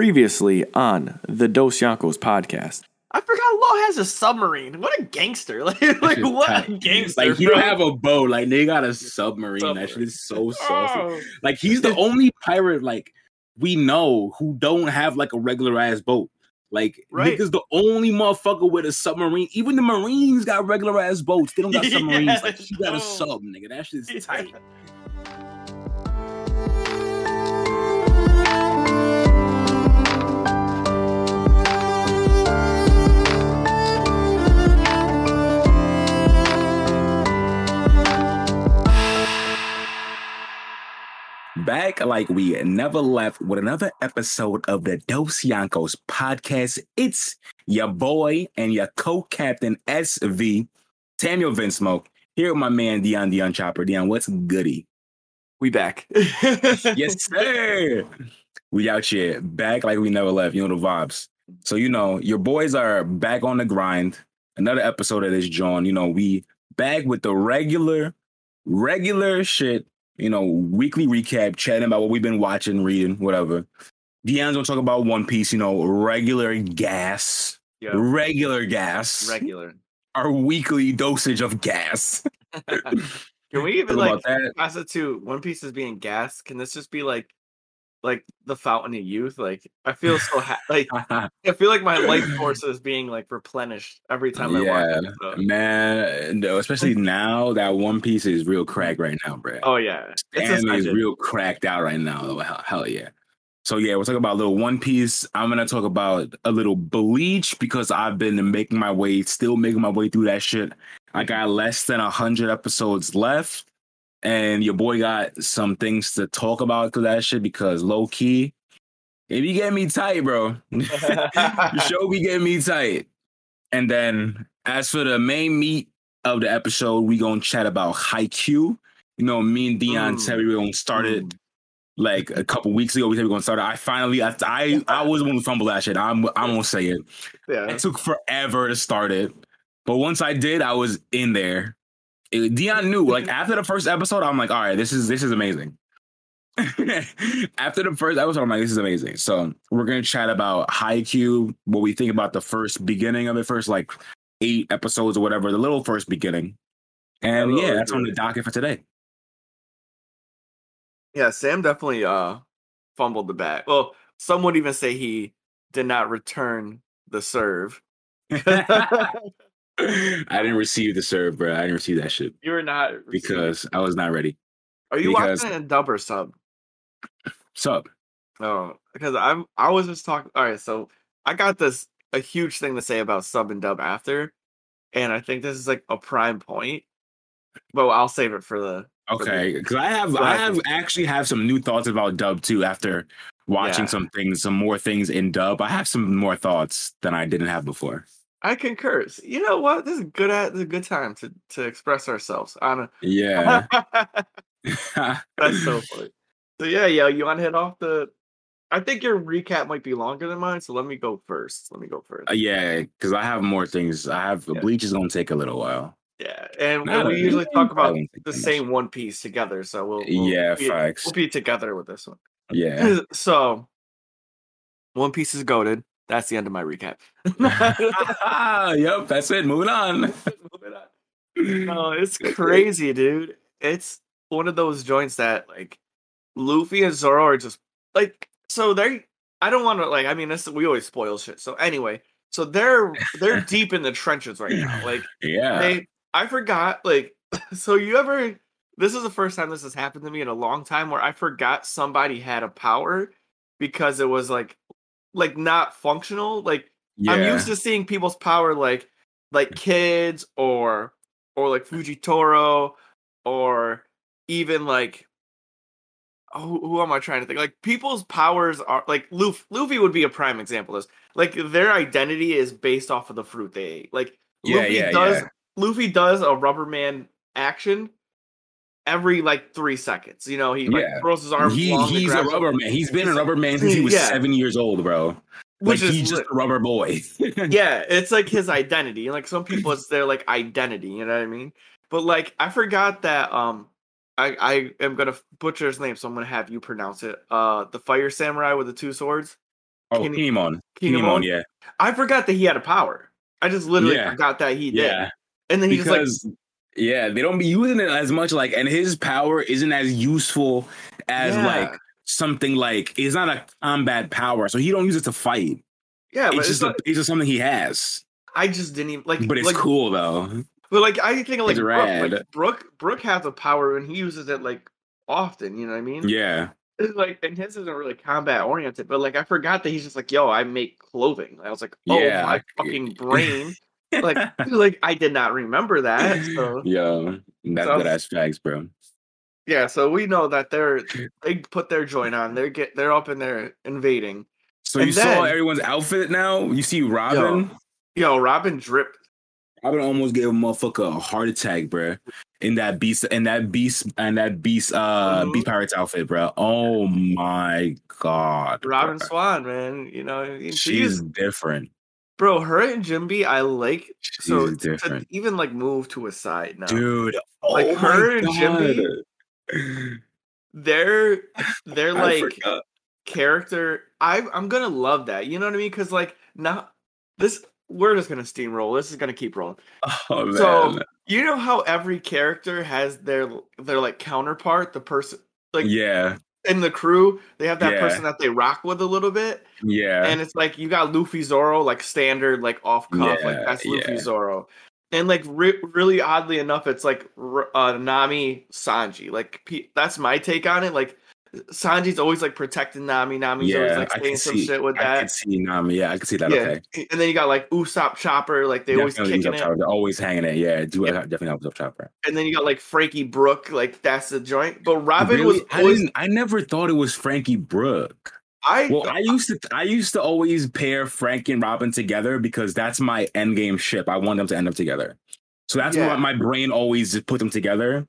Previously on the Dos Yankos podcast. I forgot Law has a submarine. What a gangster! Like, like shit's what a gangster! Like he bro. don't have a boat. Like they got a submarine. Submarine. That shit is so saucy. Oh. Like he's the only pirate like we know who don't have like a regular ass boat. Like Right. niggas the only motherfucker with a submarine. Even the Marines got regular ass boats. They don't got Yeah, submarines. Like he got a sub, nigga. That shit's Yeah. tight. Back like we never left with another episode of the Dos Yankos podcast. It's your boy and your co-captain SV, Samuel Vinsmoke, here with my man Dion Dion Chopper. Dion, what's goody? We back. yes, sir. We out here, back like we never left. You know the vibes. So you know your boys are back on the grind. Another episode of this, John. You know we back with the regular, regular shit. You know, weekly recap, chatting about what we've been watching, reading, whatever. Deion's gonna talk about One Piece. You know, regular gas, Yeah, regular gas, regular. our weekly dosage of gas. Can we even Talk like about that. pass it to One Piece is being gas? Can this just be like, like the fountain of youth? Like I feel so ha- like I feel like my life force is being like replenished every time I Yeah, watch. it, so. Man, no, especially now that One Piece is real crack right now, bro. Oh yeah, it's anime is real cracked out right now. Hell, hell yeah. So yeah, we're talking about a little One Piece. I'm gonna talk about a little Bleach because I've been making my way, still making my way through that shit. I got less than a hundred episodes left, and your boy got some things to talk about to that shit because low key, if you get me tight, bro, show be getting me tight. And then as for the main meat of the episode, we gonna chat about Haikyuu. You know, me and Dion Mm. said we gonna start it like a couple weeks ago. We said we gonna start it. I finally, I, I, I was who fumbled that shit. I'm, I'm gonna say it. yeah. It took forever to start it, but once I did, I was in there. It- Dion knew. Like after the first episode, I'm like, all right, this is this is amazing. after the first episode, I'm like, this is amazing. So we're gonna chat about Haikyuu, what we think about the first beginning of it, first like eight episodes or whatever, the little first beginning. And little yeah, that's on the docket for today. Yeah, Sam definitely uh fumbled the bat. Well, some would even say he did not return the serve. I didn't receive the serve, bro. I didn't receive that shit You were not because I was not ready. are you because- watching in dub or sub? Sub. Oh, because I'm I was just talking. All right, so I got this a huge thing to say about sub and dub after, and I think this is like a prime point. But I'll save it for the Okay, because I have I have actually have some new thoughts about dub too after watching Yeah. some things, some more things in dub. I have some more thoughts than I didn't have before. I concur. You know what? This is good at this is a good time to to express ourselves on Yeah. That's so funny. So yeah, yeah, you want to hit off the? I think your recap might be longer than mine, so let me go first. Let me go first. Uh, yeah, because I have more things. I have Yeah. Bleach is gonna take a little while. Yeah, and, and we usually talk about probably won't take the much. same One Piece together, so we'll, we'll Yeah, be, facts. We'll be together with this one. Yeah. so, One Piece is goaded. That's the end of my recap. yep, that's it. Moving on. Moving on. No, it's crazy, dude. It's one of those joints that like Luffy and Zoro are just like so they I don't want to like I mean this we always spoil shit. So anyway, so they're they're deep in the trenches right now. Like Yeah. they I forgot like so you ever this is the first time this has happened to me in a long time where I forgot somebody had a power because it was like like not functional. Like yeah. I'm used to seeing people's power like like kids or or like Fujitora or even like oh, who, who am I trying to think? Like people's powers are like Luffy, Luffy would be a prime example of this. Like their identity is based off of the fruit they ate. Like Yeah, Luffy yeah, does yeah. Luffy does a rubber man action every like three seconds. You know, he like Yeah. throws his arm. He, he's a rubber man. He's been a rubber man since he was Yeah. seven years old, bro. which like is he's just a rubber boy. yeah, it's like his identity. Like some people, it's their like identity. You know what I mean? But like, I forgot that. Um, I I am gonna butcher his name, so I'm gonna have you pronounce it. Uh, the fire samurai with the two swords. Oh, Kinemon. Kinemon. Kinemon. Kinemon, yeah. I forgot that he had a power. I just literally Yeah. forgot that he did. Yeah. And then he just like Because yeah, they don't be using it as much like and his power isn't as useful as Yeah. like something like it's not a combat power, so he don't use it to fight. yeah, but it's just like, a, it's just something he has. I just didn't even like But it's like, cool though. But like I think like It's Brook, like Brook Brook has a power and he uses it like often, you know what I mean? Yeah. It's like and his isn't really combat oriented, but like I forgot that he's just like, yo, I make clothing. I was like, oh Yeah, my fucking brain. like like I did not remember that. So Yeah. That's So- good ass facts, bro. yeah, so we know that they're they put their joint on. They're get they're up in there invading. So And you saw everyone's outfit now? You see Robin? Yo, Robin drip. Robin almost gave a motherfucker a heart attack, bro. In that beast, in that beast, and that beast, uh, Mhm. beast pirates outfit, bro. Oh my god, Robin bruh. Swan, man. You know, She's she's different. Bro, her and Jimbei, I like She's so to different, even like move to a side now. dude. Like, oh her and God. They're they're like forgot. character. I I'm gonna love that. You know what I mean? Because like now this we're just gonna steamroll. This is gonna keep rolling. Oh man, So you know how every character has their their like counterpart, the person like yeah, in the crew, they have that Yeah. person that they rock with a little bit. yeah, And it's like you got Luffy Zoro, like standard, like off cuff, like that's Luffy yeah. Zoro. And like re- really oddly enough, it's like uh, Nami Sanji. Like pe- that's my take on it. Like Sanji's always like protecting Nami. Nami's always like I saying some see. shit with that. I can see Nami. Yeah, I can see that. Yeah. Okay, And then you got like Usopp Chopper. Like they always definitely kicking it. Chopper. They're always hanging it. Yeah, do Yeah. definitely helps up chopper. And then you got like Franky Brook. Like that's the joint. But Robin was Really? I always. didn't. I never thought it was Franky Brook. I, Well, I used to I used to always pair Frank and Robin together because that's my end game ship. I want them to end up together. So that's Yeah. why my brain always put them together.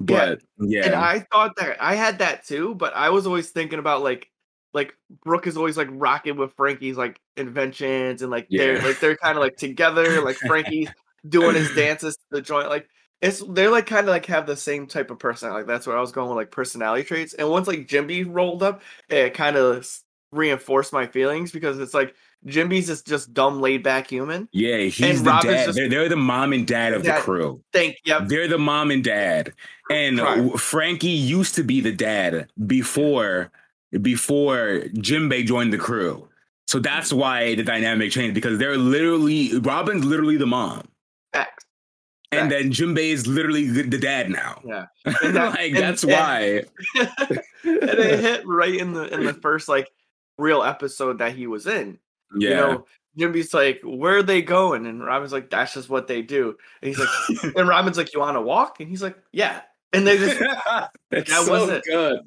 But yeah, And I thought that I had that too, but I was always thinking about like like Brook is always like rocking with Franky's like inventions and like they're like they're kind of like together, like Franky's doing his dances to the joint. Like it's they're like kind of like have the same type of personality. Like that's where I was going with like personality traits. And once like Jimbei rolled up, it kind of reinforced my feelings because it's like Jimbei's is just dumb laid back human. yeah, he's and the Robin's dad. just- they're, they're the mom and dad of Dad. the crew. Think, yep, They're the mom and dad. And Right. Franky used to be the dad before before Jimbei joined the crew. So that's why the dynamic changed because they're literally Robin's literally the mom. facts. And then Jimbei is literally the, the dad now. Yeah. And that- like and- that's and- why. and it hit right in the in the first like real episode that he was in. Yeah. You know, Jimbei's like, "Where are they going?" And Robin's like, "That's just what they do." And he's like, and Robin's like, "You want to walk?" And he's like, "Yeah." And they just That's that so was it. good.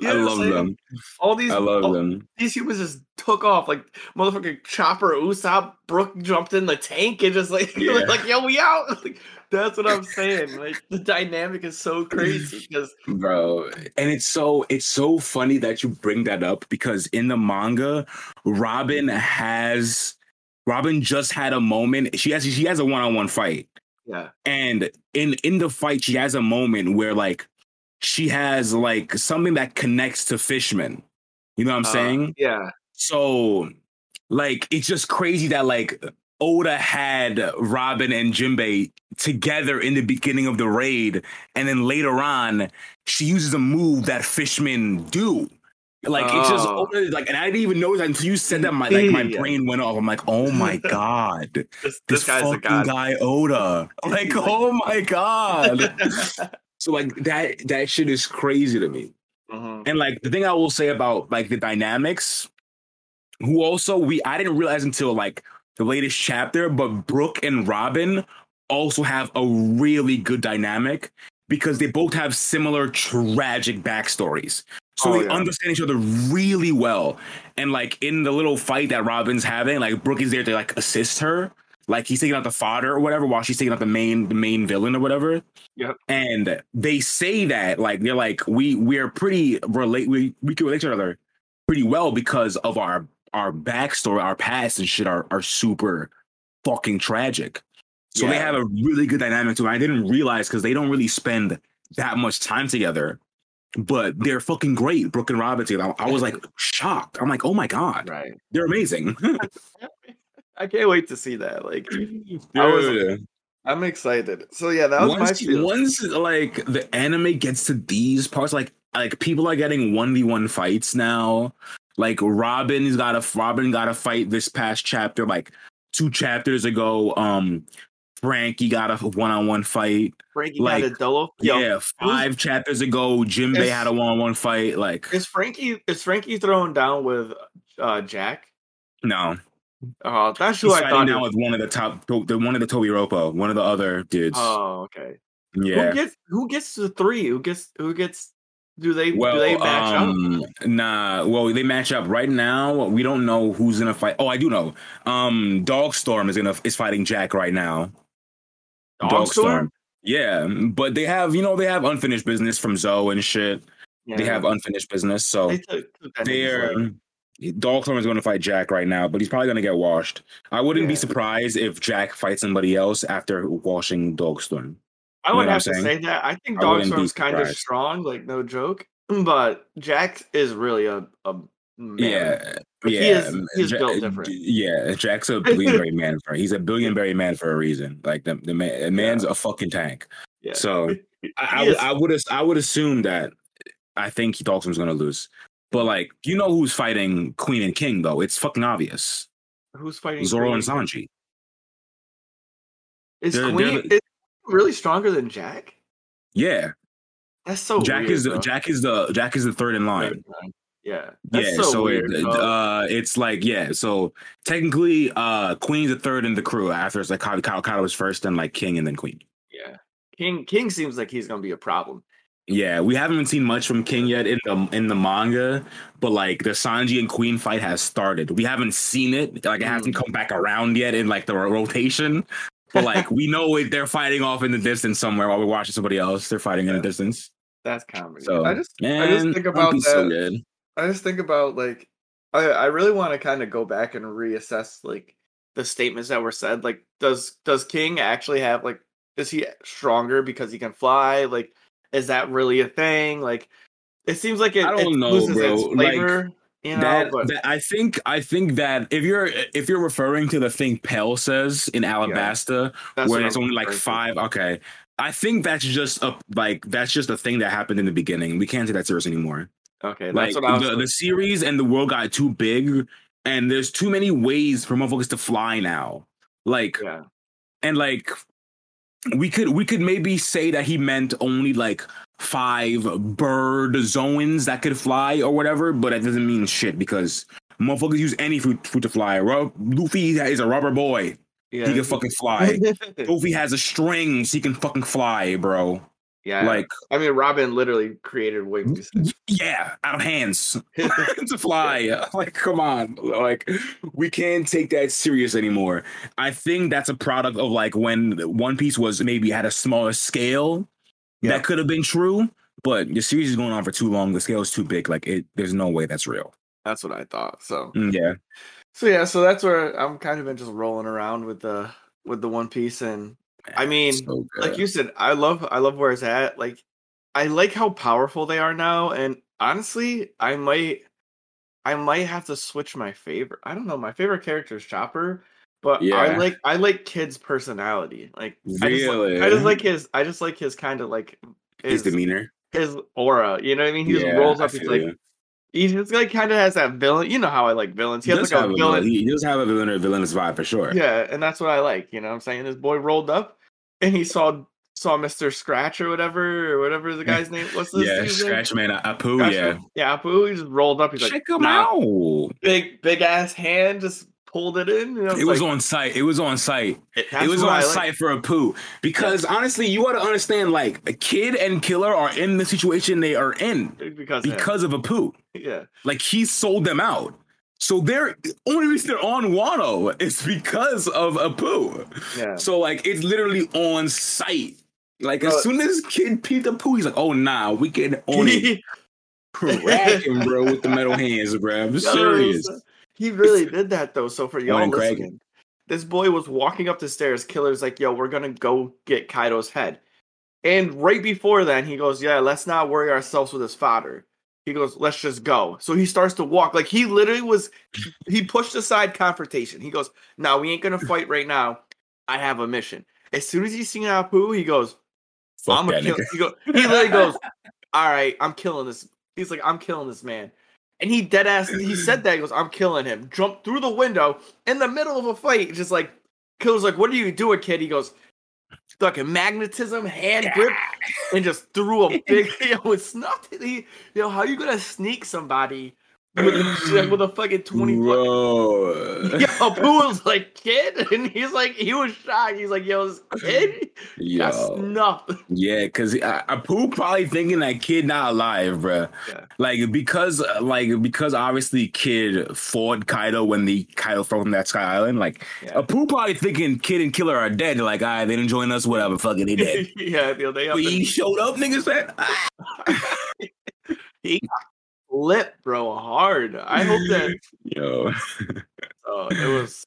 You I know what love I'm them. all these I love all them. these humans just took off like motherfucking Chopper, Usopp, Brook jumped in the tank and just like Yeah. like yo, we out. Like, that's what I'm saying. Like the dynamic is so crazy because bro and it's so it's so funny that you bring that up because in the manga robin has robin just had a moment she has she has a one-on-one fight yeah, and in in the fight she has a moment where like she has like something that connects to fishman. You know what i'm uh, saying? yeah, so like it's just crazy that like Oda had Robin and Jimbei together in the beginning of the raid, and then later on, she uses a move that Fishman do. Like it's just Oh. Like, and I didn't even know that until you said that. My like my brain went off. I'm like, oh my god, this, this this guy's a god. guy Oda. Like, oh my god. so like that that shit is crazy to me. Mhm. And like the thing I will say about like the dynamics, who also we I didn't realize until like the latest chapter, but Brook and Robin also have a really good dynamic because they both have similar tragic backstories. So Oh, they yeah. understand each other really well. And like in the little fight that Robin's having, like Brook is there to like assist her. Like he's taking out the fodder or whatever while she's taking out the main the main villain or whatever. Yep. And they say that like they're like we we're pretty relate we we can relate to each other pretty well because of our our backstory, our past and shit are are super fucking tragic. So they have a really good dynamic too. I didn't realize because they don't really spend that much time together. But they're fucking great. Brook and Robin together. I, I was like shocked. I'm like, oh my god, Right. they're amazing. I can't wait to see that. Like, I was, I'm excited. So yeah, that was my once, feel. once like the anime gets to these parts, like like people are getting one v one fights now. Like Robin's got a Robin got a fight this past chapter, like two chapters ago. Um, Franky got a one on one fight. Franky like, got a dolo. Yo, yeah, five chapters ago, Jimbei Is- had a one on one fight. Like is Franky is Franky throwing down with uh Jack? no, Oh, that's he's who I thought. now with one of the top, the one of the Tobi Roppo, one of the other dudes. Oh, okay. yeah. Who gets who gets the three? Who gets who gets? Do they Well, do they match up? um, nah. Well, they match up right now. We don't know who's gonna fight. Oh, I do know. Um, Dogstorm is gonna is fighting Jack right now. Dogstorm? Yeah, but they have you know they have unfinished business from Zou and shit. They have unfinished business, so they took, took they're. Dogstorm is going to fight Jack right now, but he's probably going to get washed. I wouldn't be surprised if Jack fights somebody else after washing Dogstorm. I would have to say that. I think Dogstorm's kind of strong, like no joke. But Jack is really a a man. Yeah, He yeah, is- he is built uh, different. Yeah, Jack's a billionberry man for he's a billionberry man for a reason. Like the the man, the man's a fucking tank. Yeah. So I, I, would- I would I would assume that I think Dawson's gonna lose. But like you know who's fighting Queen and King though? It's fucking obvious. who's fighting Zoro Queen and Sanji. Is They're- Queen they're is really stronger than Jack? Yeah, That's so Jack weird, is the bro. Jack is the Jack is the third in line. Yeah, that's yeah, so, so, weird. it, uh, it's like yeah, so technically, uh, Queen's the third in the crew. After it's like Kyle, Kyle, Kyle was first, and like King, and then Queen. yeah, King King seems like he's gonna be a problem. Yeah, we haven't seen much from King yet in the in the manga, but like the Sanji and Queen fight has started. We haven't seen it, like it hasn't come back around yet in like the rotation. But like we know it, they're fighting off in the distance somewhere while we're watching somebody else. They're fighting in the distance. That's comedy. So I just man, I just think about so that. good. I just think about like I I really want to kind of go back and reassess like the statements that were said. Like, does does King actually have like is he stronger because he can fly? Like, is that really a thing? Like, it seems like it, I don't it know, loses bro. its Like, flavor. you know, that, but that- I think I think that if you're if you're referring to the thing Pell says in Alabasta, that's where it's I'm only like referring to. five. Okay, I think that's just a like that's just a thing that happened in the beginning. We can't take that serious anymore. Okay, Like what I was. the, the series and the world got too big, and there's too many ways for motherfuckers to fly now. Like yeah, and like we could we could maybe say that he meant only like five bird Zoans that could fly or whatever, but that doesn't mean shit because motherfuckers use any fruit, fruit to fly. Ru- Luffy is a rubber boy. yeah, He can fucking fly. Luffy has a strings. He can fucking fly, bro. Yeah. Like, I mean, Robin literally created wings. yeah, out of hands to fly. Like, come on. Like, we can't take that serious anymore. I think that's a product of like when One Piece was maybe at a smaller scale. Yeah. That could have been true, but the series is going on for too long. The scale is too big. Like, it. There's no way that's real. That's what I thought. So Mm, yeah. So yeah, so that's where I'm kind of been just rolling around with the with the One Piece, and I mean, So like you said, I love I love where it's at. Like, I like how powerful they are now, and honestly, I might I might have to switch my favorite. I don't know, my favorite character is Chopper, but I like I like Kid's personality. Like, I just, like- I just like his I just like his kind of like his his demeanor. his aura. You know what I mean? He just Yeah, rolls up. He's like you. he's just like kind of has that villain. You know how I like villains. He, He has does like have a villain. villain. He does have a villain or villainous vibe for sure. Yeah, and that's what I like. You know what I'm saying? This boy rolled up and he saw saw Mr. Scratch or whatever or whatever the guy's name. What's this? Yeah, dude's name? Scratch Man, uh, Apu, Scratch yeah. Man. Yeah, Apu. He just rolled up. He's like, Check him nah. out. Big big ass hand just pulled it in. Know, It was like, on site. It was on site. it was on I like. site for Apu. Because honestly, you got to understand, like, a kid and killer are in the situation they are in because of because of Apu. yeah, Like, he sold them out. So they're only reason they're on Wano is because of Apu. yeah. So like, it's literally on site. Like, as soon as kid peeped the poo, he's like, "Oh nah, we can on it, cracking, bro, with the metal hands, bro. I'm Yo, serious." He really did that though. So for y'all listening, cracking. this boy was walking up the stairs. Killer's like, "Yo, we're gonna go get Kaido's head." And right before then, he goes, "Yeah, let's not worry ourselves with his fodder." He goes, "Let's just go." So he starts to walk. Like he literally was. He pushed aside confrontation. He goes, "No, we ain't gonna fight right now. I have a mission." As soon as he's seen Apu, he goes, Fuck I'm a kill. He, go, he literally goes, "All right, I'm killing this." He's like, "I'm killing this man," and he dead ass. He said that he goes, "I'm killing him." Jumped through the window in the middle of a fight, just like kills. Like, what are you doing, kid? He goes, "Fucking magnetism, hand grip," and just threw a big. Yo, it's nothing. He, yo, how you gonna sneak somebody with a, with a fucking twenty? fucking Bro. Yo, Apu was like, "Kid," and he's like, he was shocked. He's like, "Yo, this kid got Yo. snuffed." Yeah, because Apu probably thinking that kid not alive, bro. Yeah. Like because uh, like because obviously kid fought Kaido when the Kaido fell from that Sky Island. Like Yeah. Apu probably thinking kid and killer are dead. Like, all right, they didn't join us, whatever, fucking they dead. yeah, yo, they up but he showed up, niggas said. "Ah." he lit, bro, hard. I hope that Yo, uh, it was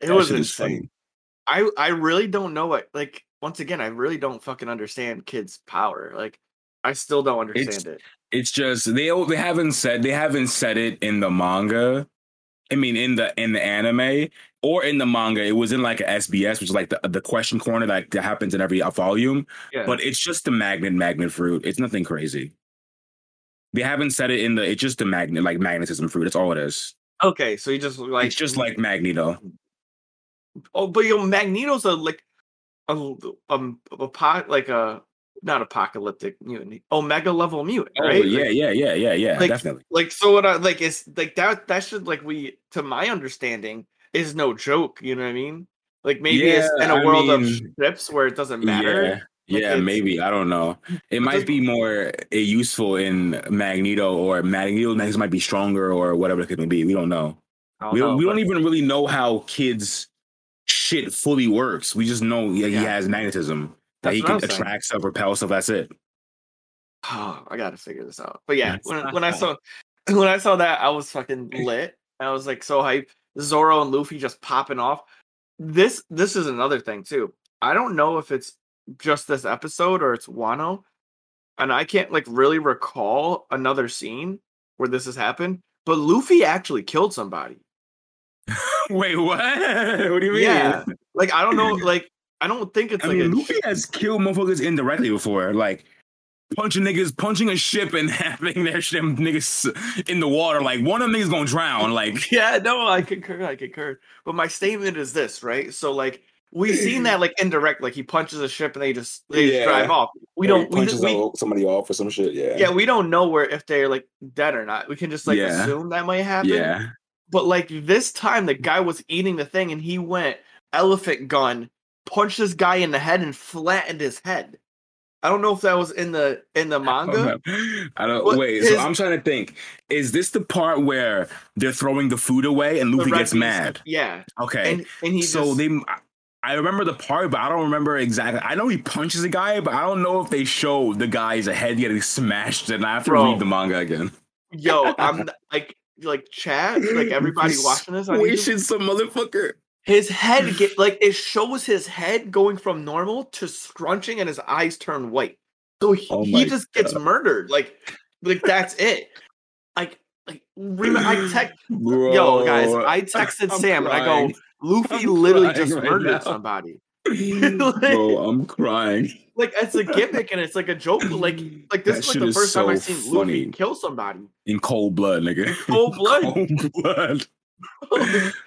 it that was shit insane. I I really don't know what like once again I really don't fucking understand kids' power. Like I still don't understand it. It's just they they haven't said they haven't said it in the manga. I mean, in the in the anime or in the manga, it was in like a SBS, which is like the the question corner that, that happens in every volume. Yeah, But it's just the magnet magnet fruit. It's nothing crazy. They haven't said it in the. It's just the magnet, like magnetism fruit. That's all it is. okay, so you just like it's just like Magneto. oh, but yo, Magneto's a like a um a pot like a not apocalyptic mutant, omega level mutant, Oh right? yeah, Like- yeah, yeah, yeah, yeah. like- definitely. like so what I like is like that that should like we to my understanding is no joke, you know what I mean? Like maybe it's in Yeah, a I world of mean, ships where it doesn't matter. Yeah, maybe. I don't know. It might be more uh, useful in Magneto or Magneto. Magneto might be stronger or whatever it could be. We don't know. I We don't. know, we don't even really know how kids shit fully works. We just know yeah, he has magnetism that he can I'm saying. attract stuff, repel stuff. That's it. Oh, I gotta figure this out. But yeah, when, when I saw when I saw that, I was fucking lit. I was like so hyped. Zoro and Luffy just popping off. This this is another thing too. I don't know if it's just this episode or it's Wano, and I can't like really recall another scene where this has happened. But Luffy actually killed somebody. Wait, what? what do you mean? Yeah, like I don't know, like I don't think it's I like mean, Luffy has killed motherfuckers indirectly before, like punching niggas, punching a ship and having their shit niggas in the water. Like one of them niggas gonna drown. Like Yeah, no, I concur. I concur. But my statement is this, right? So, like, we've seen that, like, indirect, like he punches a ship and they just they just drive off. We don't. We, we, somebody off or some shit. Yeah. yeah, we don't know where if they're like dead or not. We can just like Yeah. assume that might happen. Yeah. But like this time, the guy was eating the thing and he went elephant gun, punched this guy in the head and flattened his head. I don't know if that was in the in the manga. I don't wait. is- so I'm trying to think. Is this the part where they're throwing the food away and Luffy gets mad? Yeah, Okay. and and he so just, they I remember the part, but I don't remember exactly. I know he punches a guy, but I don't know if they show the guy's head getting smashed, and I have to Bro. read the manga again. yo, I'm like like chat, like everybody watching this Squishing some motherfucker. his head get like it shows his head going from normal to scrunching and his eyes turn white. So he, Oh he just gets murdered. Like like that's it. Like like rem- I text yo guys, I texted I'm Sam and I go, Luffy I'm literally just right murdered now. somebody. Bro, I'm crying. Like it's a gimmick and it's like a joke. Like like this That is like the is first time I've seen funny. Luffy kill somebody. In cold blood, nigga. Cold blood. Cold blood.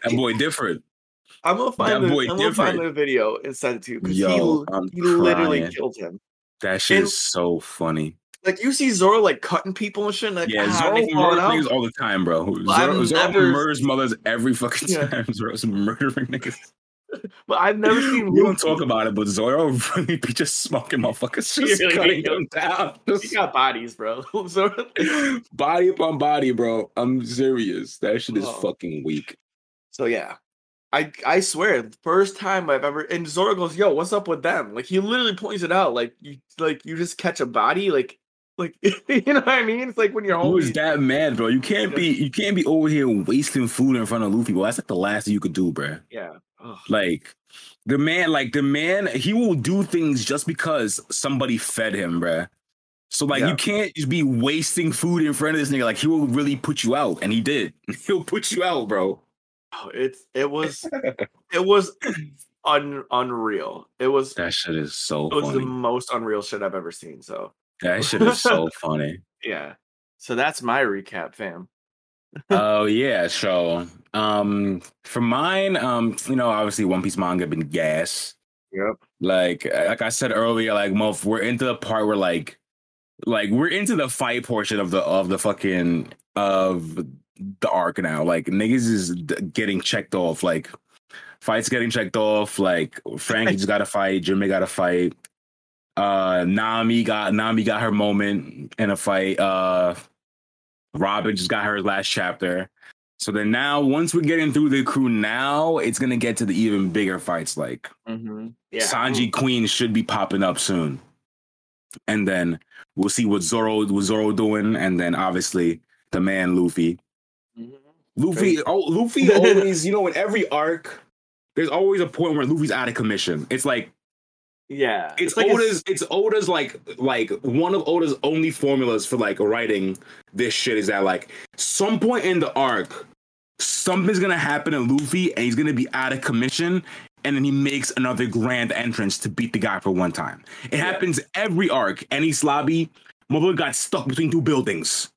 That boy different. I'm gonna find That the, boy I'm gonna find different. the video and send it to you because he, Yo, l- I'm he literally killed him. That shit And- is so funny. Like you see Zoro like cutting people and shit. Like, Yeah, ah, Zoro murders all the time, bro. Zoro, Zoro never- murders mothers every fucking Yeah. time. Zoro's murdering niggas. But I've never seen We don't talk about it, but Zoro really be just smoking motherfuckers, He just really cutting them down. He got bodies, bro. Zoro. body upon body, bro. I'm serious. That shit is Oh. fucking weak. So yeah, I I swear, first time I've ever and Zoro goes, "Yo, what's up with them?" Like he literally points it out. Like you like you just catch a body, like like you know what I mean? It's like when you're is that mad, bro? You can't be you can't be over here wasting food in front of Luffy, bro. That's like the last thing you could do, bro. Yeah. Ugh. Like the man, like the man, he will do things just because somebody fed him, bro. So like Yeah. you can't just be wasting food in front of this nigga. Like he will really put you out, and he did. He'll put you out, bro. Oh, it's it was it was un, unreal. It was That shit is so it was the most unreal shit I've ever seen. So That shit is so funny. yeah. So that's my recap, fam. Oh yeah, so um for mine, um, you know, obviously One Piece manga been gas. Yep. Like like I said earlier, like Mof, we're into the part where like like we're into the fight portion of the of the fucking of the arc now. Like niggas is getting checked off. Like fights getting checked off. Like Franky just got to fight. Jimmy got to fight. Uh, Nami got Nami got her moment in a fight. Uh, Robin just got her last chapter. So then now, once we're getting through the crew, now it's gonna get to the even bigger fights. Like Mm-hmm. Yeah. Sanji Queen should be popping up soon, and then we'll see what Zoro what Zoro doing, and then obviously the man Luffy. Mhm. Luffy, oh, Luffy always, you know, in every arc, there's always a point where Luffy's out of commission. It's like Yeah. it's, like Oda's it's Oda's like like one of Oda's only formulas for like writing this shit is that like some point in the arc something's gonna happen to Luffy and he's gonna be out of commission and then he makes another grand entrance to beat the guy for one time. It Yeah. happens every arc. Enies Lobby, mother got stuck between two buildings.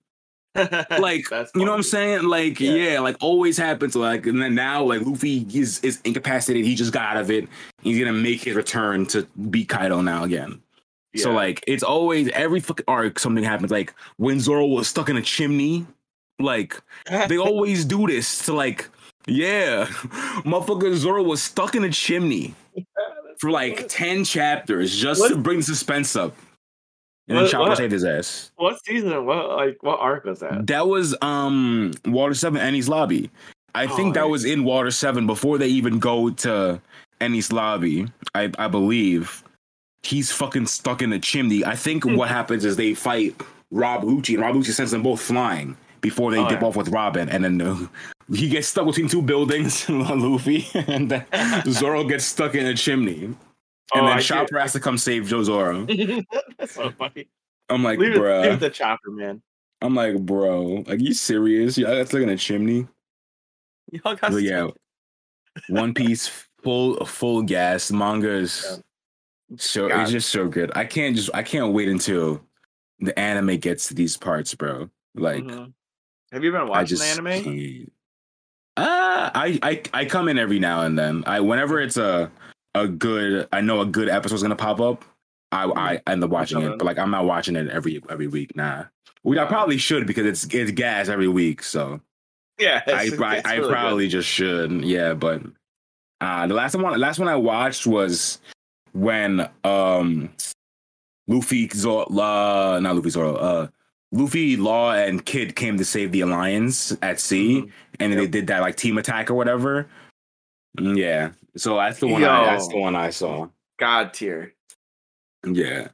Like you know what I'm saying? Like Yeah. yeah. like always happens. Like and then now like Luffy is is incapacitated. He just got out of it. He's gonna make his return to beat Kaido now again. So like it's always every fucking arc something happens. Like when Zoro was stuck in a chimney, like they always do this to like yeah, motherfucker Zoro was stuck in a chimney for like ten chapters just to bring the suspense up, and then Chopper what? saved his ass. what season? What like what arc was that? That was um Water Seven Enies Lobby. I think Oh, that right. was in Water Seven before they even go to Enies Lobby. I I believe he's fucking stuck in a chimney. I think what happens is they fight Rob Lucci, and Rob Lucci sends them both flying before they Oh, dip yeah. off with Robin, and then uh, he gets stuck between two buildings, Luffy, and then Zoro gets stuck in a chimney, and Oh, then I Chopper has to come save Joe Zoro. That's so funny. I'm like, Leave it, leave the chopper, man. I'm like, bro, like you serious? Yeah, that's like in a chimney. Y'all got yeah, One Piece full full gas manga is so God. it's just so good. I can't just I can't wait until the anime gets to these parts, bro. Like Mhm. Have you been watching just the anime? Uh, I, I I come in every now and then. I whenever it's a a good I know a good episode's gonna pop up. I I end up watching it, but like I'm not watching it every every week. Nah, which I probably should because it's it's gas every week. So Yeah, I I, I really good. probably just should. Yeah, but uh the last one last one I watched was when um Luffy Zoro uh, not Luffy Zoro uh Luffy Law and Kid came to save the Alliance at sea Mhm. and they did that like team attack or whatever. Mm, Yeah. So that's the one I, that's the one I saw. God tier. Yeah.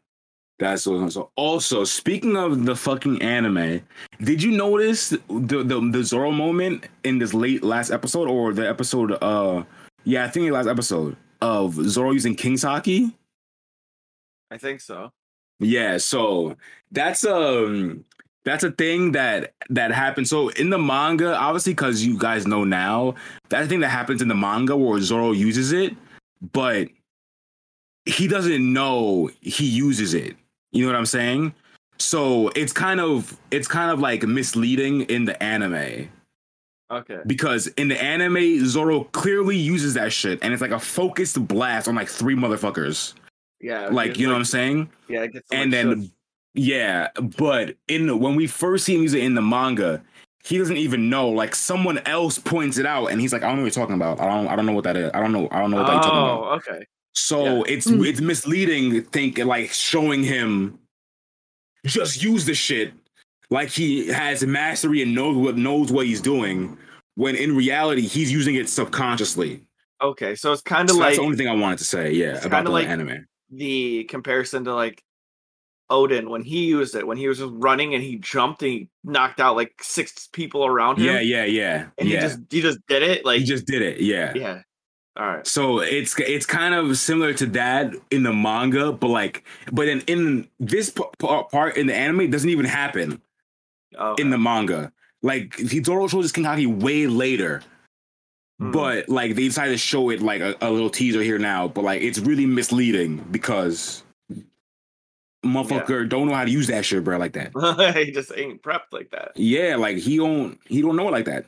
That's what so also speaking of the fucking anime, did you notice the, the the Zoro moment in this late last episode or the episode uh yeah, I think the last episode of Zoro using King's Haki? I think so. Yeah, so that's um that's a thing that that happens. So in the manga, obviously, because you guys know now, that's a thing that happens in the manga where Zoro uses it, but he doesn't know he uses it. You know what I'm saying? So it's kind of it's kind of like misleading in the anime Okay. because in the anime Zoro clearly uses that shit and it's like a focused blast on like three motherfuckers. Yeah. Like you know what I'm saying? Yeah, and like, then yeah but in the, when we first see him use in the manga he doesn't even know like someone else points it out and he's like i don't know what you're talking about i don't i don't know what that is i don't know i don't know what that you're talking about Oh, okay. so yeah. it's hmm. it's misleading think like showing him just use the shit like he has mastery and knows what knows what he's doing when in reality he's using it subconsciously Okay. So it's kind of so like that's the only thing i wanted to say yeah about the like- anime the comparison to like Oden when he used it when he was just running and he jumped and he knocked out like six people around him. yeah yeah yeah And yeah he just he just did it like he just did it yeah yeah. All right. So it's it's kind of similar to that in the manga, but like, but in in this p- p- part in the anime it doesn't even happen Okay. in the manga. Like Zoro shows his King Haki way later, Mhm. but like they decided to show it like a, a little teaser here now. But like it's really misleading because motherfucker don't know how to use that shit, bro, like that. he just ain't prepped like that. Yeah, like he don't he don't know it like that.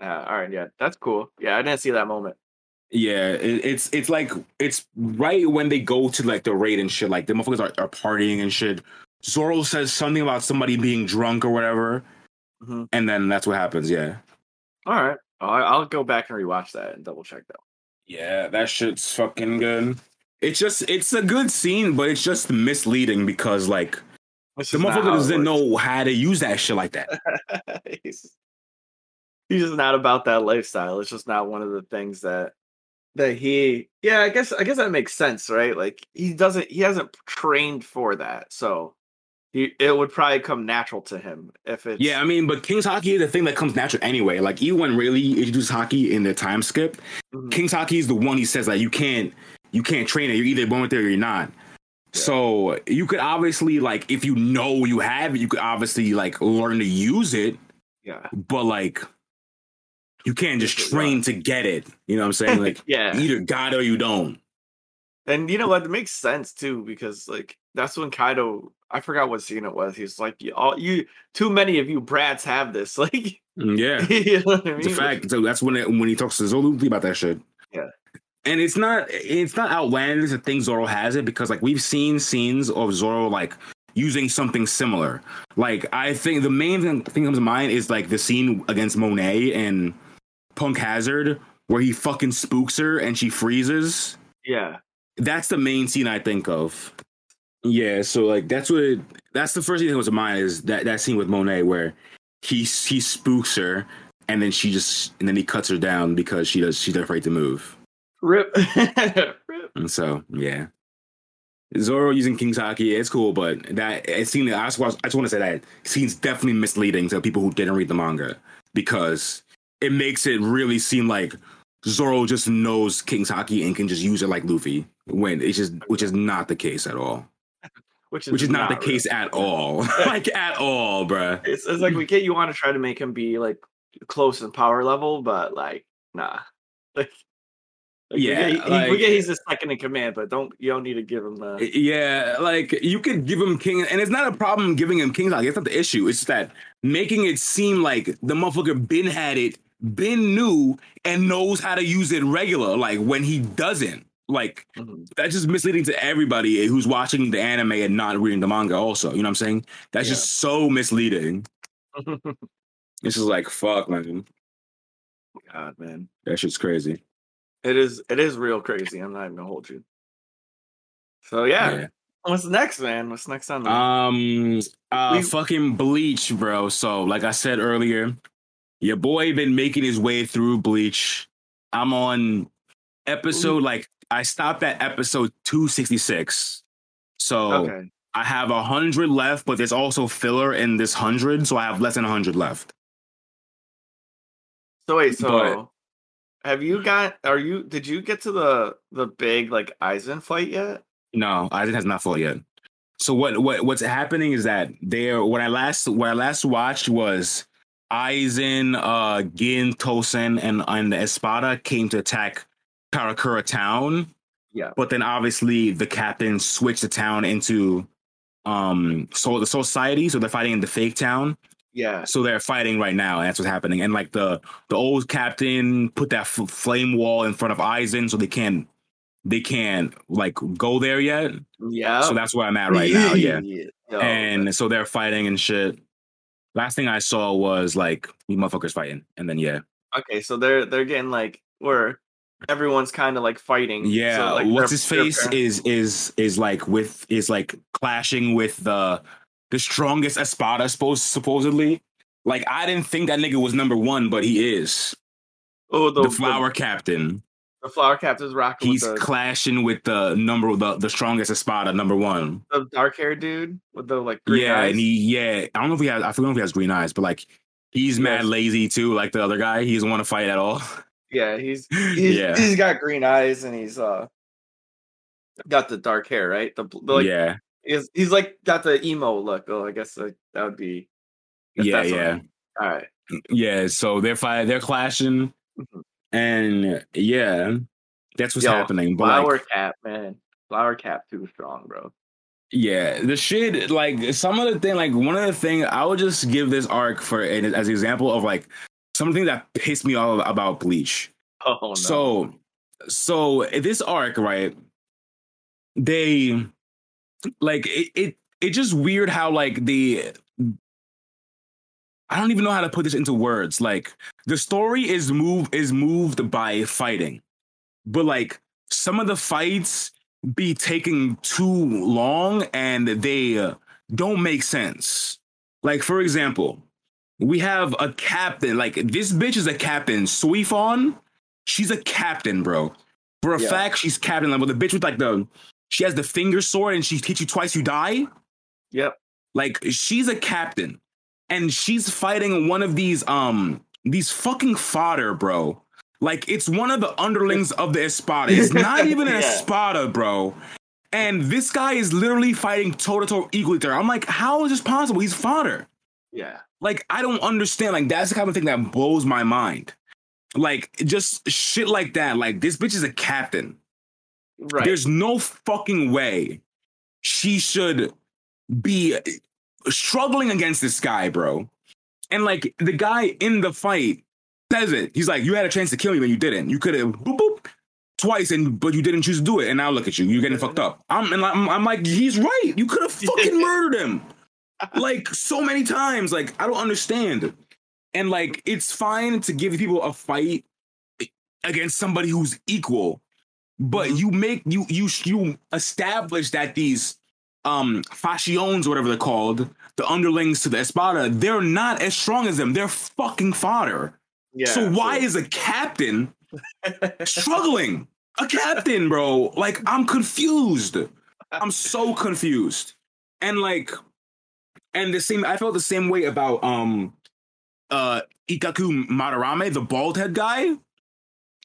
Yeah. All right. Yeah. That's cool. Yeah. I didn't see that moment. Yeah, it, it's it's like it's right when they go to like the raid and shit. Like the motherfuckers are, are partying and shit. Zoro says something about somebody being drunk or whatever, Mhm. and then that's what happens. Yeah, All right. Oh, I- I'll go back and rewatch that and double check that. yeah, that shit's fucking good. It's just it's a good scene, but it's just misleading because like This the motherfucker doesn't know how to use that shit like that. he's, he's just not about that lifestyle. It's just not one of the things that that he. Yeah, I guess I guess that makes sense, right? Like he doesn't. He hasn't trained for that, so he it would probably come natural to him if it's. Yeah, I mean, but King's Haki is the thing that comes natural anyway. Like even when really introduced Haki in the time skip, Mhm. King's Haki is the one he says like you can't you can't train it. You're either born with it or you're not. So you could obviously like if you know you have it, you could obviously like learn to use it, yeah, but like you can't just train was. to get it. You know what I'm saying? Like yeah. either got or you don't. And you know what? It makes sense too because like that's when Kaido. I forgot what scene it was. He's like, "You all you too many of you brats have this." Like, Mm, Yeah. you know what I mean? It's a fact. So that's when it, when he talks to Zoro about that shit. Yeah. And it's not it's not outlandish to think Zoro has it because like we've seen scenes of Zoro like using something similar. Like I think the main thing, thing that comes to mind is like the scene against Monet and Punk Hazard where he fucking spooks her and she freezes. Yeah. That's the main scene I think of. Yeah, so like that's what it, that's the first thing that comes to mind is that that scene with Monet where he he spooks her and then she just and then he cuts her down because she does she's afraid to move. Rip. Rip. And so yeah. Zoro using King's Haki, it's cool, but that it seemed I just, I just want to say that seems definitely misleading to people who didn't read the manga because it makes it really seem like Zoro just knows King's Haki and can just use it like Luffy when it's just which is not the case at all. Which is, Which is not, the real. case at all. like at all, bruh. It's, it's like we get you want to try to make him be like close in power level, but like nah. Like, like, we Yeah, get, he- like- we get he's the second in command, but don't you don't need to give him the Yeah, like you could give him king, and it's not a problem giving him king's like it's not the issue. It's just that making it seem like the motherfucker been had it, been new, and knows how to use it regular. Like when he doesn't, like Mhm. that's just misleading to everybody who's watching the anime and not reading the manga. Also, you know what I'm saying? That's Yeah. just so misleading. this is like fuck, man. God, man. That shit's crazy. It is it is real crazy. I'm not even gonna hold you. So yeah. Yeah. What's next, man? What's next on the Um, uh, We- fucking Bleach, bro. So, like I said earlier, your boy been making his way through Bleach. I'm on episode like I stopped at episode 266. So Okay. I have a hundred left, but there's also filler in this hundred, so I have less than a hundred left. So wait, so But- have you got are you did you get to the the big like Aizen fight yet? No, Aizen has not fought yet. So what what what's happening is that there what I last what I last watched was Aizen, uh Gin, Tosen, and and the Espada came to attack Karakura town. Yeah. But then obviously the captain switched the town into um Soul Society, so they're fighting in the fake town. Yeah. So they're fighting right now, and that's what's happening. And like the the old captain put that f- flame wall in front of Aizen, so they can't they can't like go there yet. Yeah. So that's where I'm at right now. Yeah. Yo, oh, And so they're fighting and shit. Last thing I saw was like these motherfuckers fighting, and then yeah, okay, so they're they're getting like where everyone's kind of like fighting. yeah. So, like, what's his face is is is like with is like clashing with the the strongest Espada supposed supposedly. Like I didn't think that nigga was number one, but he is oh the, the flower captain. the, flower captain's rocking He's with the, clashing with the number the the strongest Espada number one. the dark haired dude with the like green yeah, eyes. and he yeah, I don't know if he has I forget if he has green eyes, but like he's mad lazy too, like the other guy. He doesn't want to fight at all. Yeah, he's he's, yeah. he's got green eyes and he's uh got the dark hair, right? The, the like yeah. He's, he's like got the emo look. Oh, I guess like, that would be Yeah, yeah. All right. Yeah. So they're fighting, they're clashing, Mhm. and yeah, that's what's Yo, happening. But Flower like, cap, man. Flower cap too strong, bro. yeah, the shit, like some of the thing, like one of the thing, I would just give this arc for as an example of like something that pissed me off about Bleach. Oh no. So, so this arc, right? They like it. It it's just weird how like the. I don't even know how to put this into words. Like the story is move is moved by fighting, but like some of the fights be taking too long and they uh, don't make sense. Like for example, we have a captain. Like this bitch is a captain. Suifon, she's a captain, bro. For a Yeah. fact, she's captain level. The bitch with like the she has the finger sword and she hits you twice, you die. Yep. Like she's a captain, and she's fighting one of these um these fucking fodder, bro. Like it's one of the underlings of the Espada. It's not even an Yeah. Espada, bro. And this guy is literally fighting toe to toe equally there. I'm like, how is this possible? He's fodder. Yeah. Like, I don't understand. Like, that's the kind of thing that blows my mind. Like, just shit like that. Like, this bitch is a captain. Right. There's no fucking way she should be struggling against this guy, bro. And like the guy in the fight says it. He's like, "You had a chance to kill me, but you didn't. You could have boop boop twice, and but you didn't choose to do it. And now look at you. You're getting fucked up." I'm and I'm, I'm like, he's right. You could have fucking murdered him, like so many times. Like I don't understand. And like it's fine to give people a fight against somebody who's equal, but Mhm. you make you you you establish that these um fascions whatever they're called the underlings to the espada they're not as strong as them. They're fucking fodder. Yeah. so why is a captain struggling? A captain bro. Like i'm confused. I'm so confused. And like and the same i felt the same way about um uh ikkaku madarame the bald head guy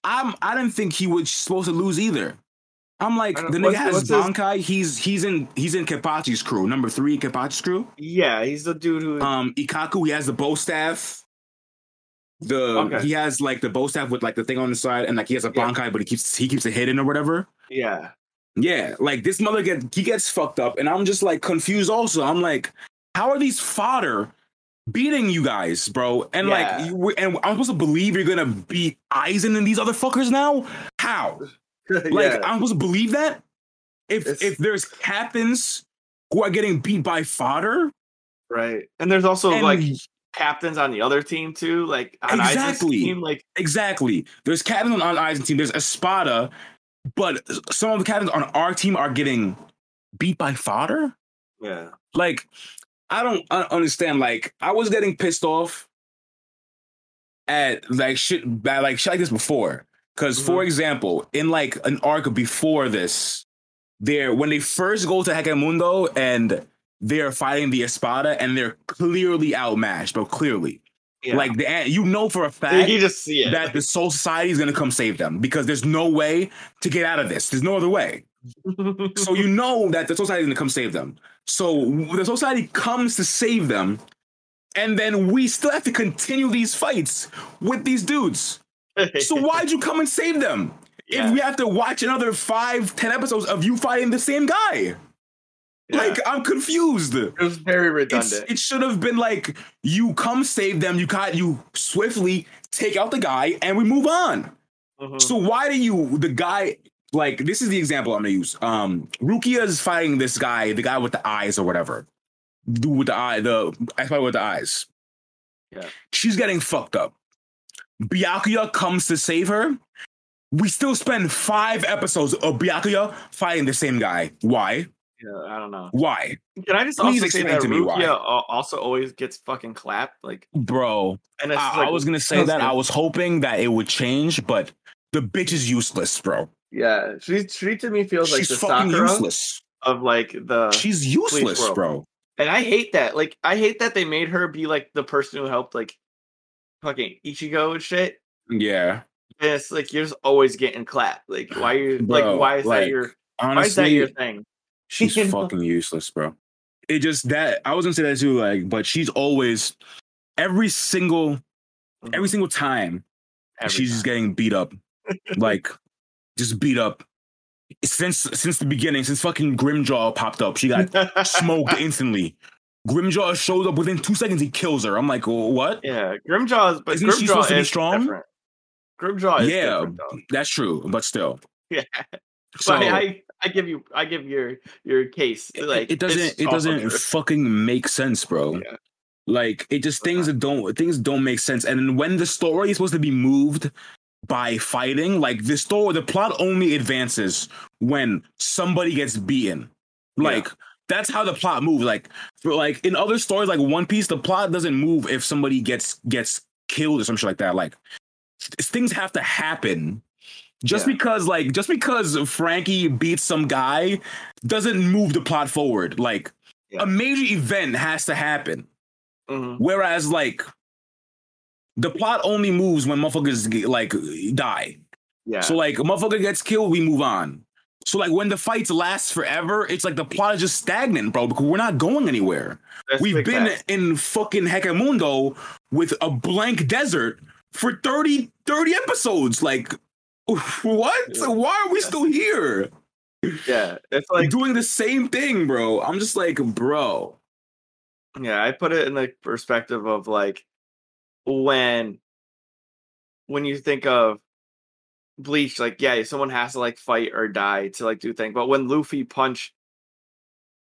i'm i didn't think he was supposed to lose either i'm like the nigga has what's his- he's he's in he's in kenpachi's crew number three in kenpachi's crew Yeah, he's the dude who. um ikkaku he has the bow staff the Okay. he has like the bow staff with like the thing on the side and like he has a Yeah. bankai but he keeps he keeps it hidden or whatever yeah. yeah, like this mother get he gets fucked up, and I'm just like confused. Also, I'm like, how are these fodder beating you guys, bro? And Yeah. like, you, and I'm supposed to believe you're gonna beat Aizen and these other fuckers now? How? Like, yeah. I'm supposed to believe that? If It's- if there's captains who are getting beat by fodder, right. And there's also and like captains on the other team too. Like Exactly. team. Like exactly, there's captains on Aizen team. There's Espada, but some of the captains on our team are getting beat by fodder. yeah. like I don't understand. Like I was getting pissed off at like shit, bad like shit like this before. Because for mm-hmm. example, in like an arc before this, there when they first go to Hueco Mundo and they're fighting the Espada and they're clearly outmatched, but clearly, Yeah. like the you know for a fact can just see it. that the Soul Society is gonna come save them because there's no way to get out of this. There's no other way so you know that the Soul society is going to come save them. So the society comes to save them, and then we still have to continue these fights with these dudes. So why'd you come and save them? Yeah. If we have to watch another five, ten episodes of you fighting the same guy, Yeah. like I'm confused. it was very It's, redundant. it should have been like you come save them, you got you swiftly take out the guy, and we move on. Mhm. So why do you the guy like this is the example I'm gonna use. Um Rukia is fighting this guy, the guy with the eyes or whatever. Dude with the eye, the expert with the eyes. Yeah. She's getting fucked up. Byakuya comes to save her. We still spend five episodes of Byakuya fighting the same guy. Why? yeah, I don't know. Why? Can I just Please also say explain that to me why. Rukia al- also always gets fucking clapped? Like, Bro. and it's I, like, I was gonna say that. I was hoping that it would change, but the bitch is useless, bro. Yeah. She she to me feels like She's the fucking Sakura useless. of like the She's useless, bro. And I hate that. Like, I hate that they made her be like the person who helped like fucking Ichigo and shit. Yeah. and it's like you're just always getting clapped. Like why you Bro, like why is like, that your why is that Honestly, your thing? she's fucking useless, bro. It just that I was gonna say that too, like, but she's always every single every mm-hmm. single time Every she's just getting beat up, like just beat up. Since since the beginning, since fucking Grimmjow popped up, she got smoked instantly. Grimmjow shows up within two seconds. He kills her. I'm like, "Wh- what? yeah, Grimmjow is but Isn't she Grimmjow supposed to be strong? different. Grimmjow is Yeah. That's true, but still. Yeah. So but I, I I give you I give your your case. Like it doesn't it doesn't fucking make sense, bro. Yeah. Like it just things that don't things don't make sense. And when the story is supposed to be moved by fighting, like the story, the plot only advances when somebody gets beaten. Like that's how the plot moves. Like for like in other stories, like One Piece, the plot doesn't move if somebody gets gets killed or some shit like that. Like th- things have to happen. Just Yeah. because, like, just because Franky beats some guy doesn't move the plot forward. Like, Yeah. a major event has to happen. Mhm. Whereas, like, the plot only moves when motherfuckers get, like die. Yeah. So, like, a motherfucker gets killed, we move on. So, like, when the fights last forever, it's like the plot is just stagnant, bro, because we're not going anywhere. That's We've been in fucking Hueco Mundo with a blank desert for 30, 30 episodes. Like, what? Yeah. Why are we still here? yeah. It's like doing the same thing, bro. I'm just like, bro. yeah, I put it in the perspective of like when when you think of Bleach, like yeah, someone has to like fight or die to like do things. But when Luffy punched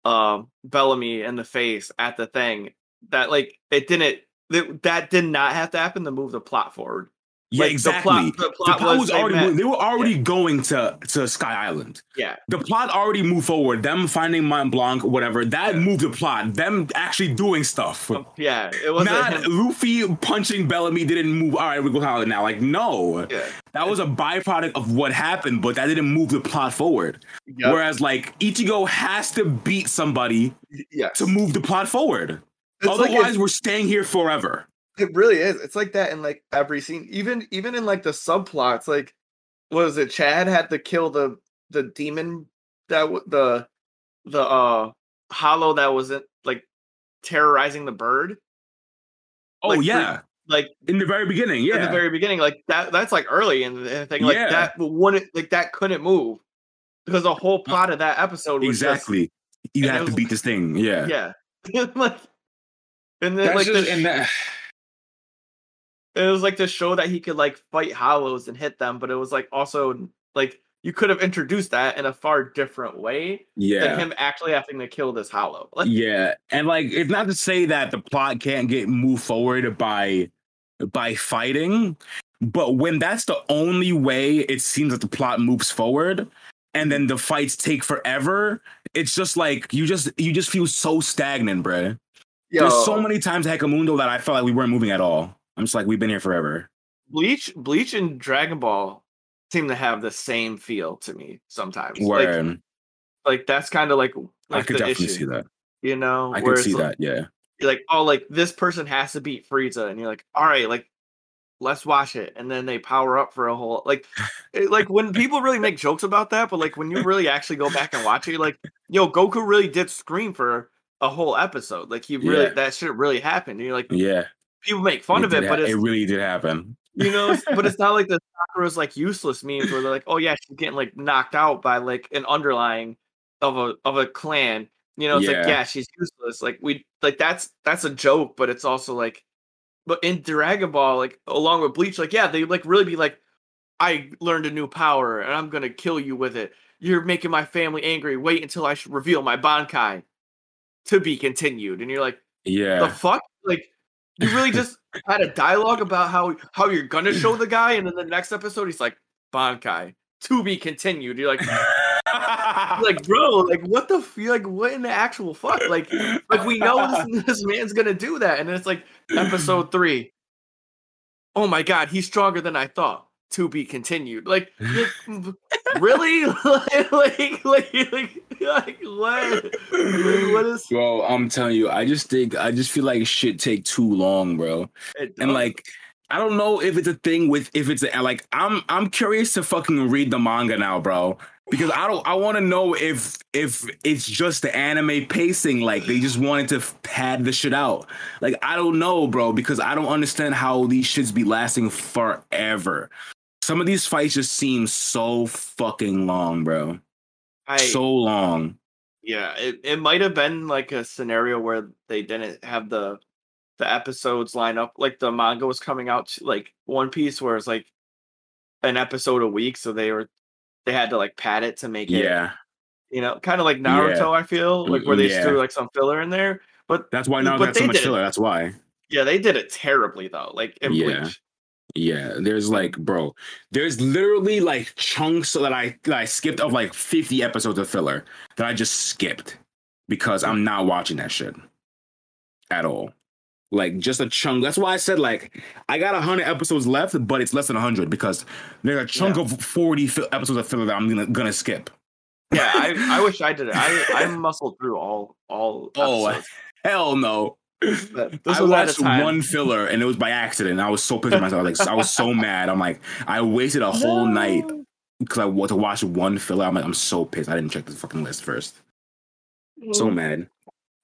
um Bellamy in the face at the thing, that like it didn't that, that did not have to happen to move the plot forward. Yeah, Like, the exactly. plot- the The plot plot, was was they already met- they were already going to to Sky Island. Yeah. The plot already moved forward. Them finding Mont Blanc, whatever, that Yeah. moved the plot. Them actually doing stuff. Um, yeah. It wasn't Not him- Luffy punching Bellamy didn't move. All right, we go to Holland now. Like, no, yeah. that was a byproduct of what happened, but that didn't move the plot forward. Yep. Whereas, like, Ichigo has to beat somebody yes. to move the plot forward. It's like Otherwise, we're staying here forever. It really is. It's like that in like every scene. Even even in like the subplots, like was it? Chad had to kill the the demon that w- the the uh hollow that wasn't like terrorizing the bird. Oh Like, yeah, Like in the very beginning, yeah. in the very beginning, like that that's like early in the thing. Like Yeah. that wouldn't like that couldn't move. Because the whole plot of that episode was just- exactly. You have to beat this thing. Yeah. yeah. like and then That's like just, the, and that, it was like to show that he could like fight hollows and hit them, but it was like also like you could have introduced that in a far different way yeah. than him actually having to kill this hollow. Like, Yeah, and like it's not to say that the plot can't get moved forward by by fighting, but when that's the only way it seems that the plot moves forward, and then the fights take forever, it's just like you just you just feel so stagnant, bruh. There's so many times Hueco Mundo that I felt like we weren't moving at all. I'm just like we've been here forever. Bleach, Bleach, and Dragon Ball seem to have the same feel to me sometimes. Like, Where like that's kind of like I could definitely issue, see that. you know? I could see like, that. Yeah. you're like, oh, like this person has to beat Frieza, and you're like, all right, like let's watch it, and then they power up for a whole like, it- eh, like when people really make jokes about that, but like when you really actually go back and watch it, you're like, yo, Goku really did scream for a whole episode, like he really Yeah. that shit really happened. And you're like, Yeah. People make fun of did it, but ha- it's it really did happen. you know, but it's not like the Sakura's like useless memes where they're like, oh yeah, she's getting like knocked out by like an underlying of a of a clan. You know, it's like Yeah. yeah, she's useless. Like we like that's that's a joke, but it's also like, but in Dragon Ball, like along with Bleach, like yeah, they like really be like, I learned a new power and I'm gonna kill you with it. You're making my family angry. Wait until I should reveal my Bankai to be continued. And you're like, Yeah. the fuck? Like you really just had a dialogue about how how you're gonna show the guy, and then the next episode he's like Bankai to be continued. You're like, like bro, like what the f- like what in the actual fuck? Like like we know this, this man's gonna do that, and then it's like episode three. Oh my god, he's stronger than I thought. To be continued. Like, really? like, like, like, like, like, what? Like, what is? Bro, I'm telling you, I just think I just feel like shit take too long, bro. And like I don't know if it's a thing with if it's a, like I'm I'm curious to fucking read the manga now, bro. Because I don't I want to know if if it's just the anime pacing, like they just wanted to pad the shit out. Like I don't know, bro, because I don't understand how these shits be lasting forever. Some of these fights just seem so fucking long, bro. I so long. yeah, it, it might have been like a scenario where they didn't have the the episodes line up like the manga was coming out like One Piece where it's like an episode a week, so they were they had to like pad it to make it Yeah. you know, kind of like Naruto, I feel, like where they Yeah. threw like some filler in there. But That's why But got so much did it. filler. That's why. yeah, they did it terribly though, like in Yeah. Bleach. Yeah, there's like, bro, there's literally like chunks that I that I skipped of like 50 episodes of filler that I just skipped because I'm not watching that shit at all. Like just a chunk. That's why I said like I got 100 episodes left, but it's less than 100 because there's a chunk Yeah. of 40 fi- episodes of filler that I'm gonna, gonna skip. Yeah, I, I wish I did it. I I muscled through all all Oh, hell no. But this I watched one filler and it was by accident. I was so pissed at myself. Like I was so mad. I'm like, I wasted a whole night because I want to watch one filler. I'm like, I'm so pissed. I didn't check the fucking list first. So mad.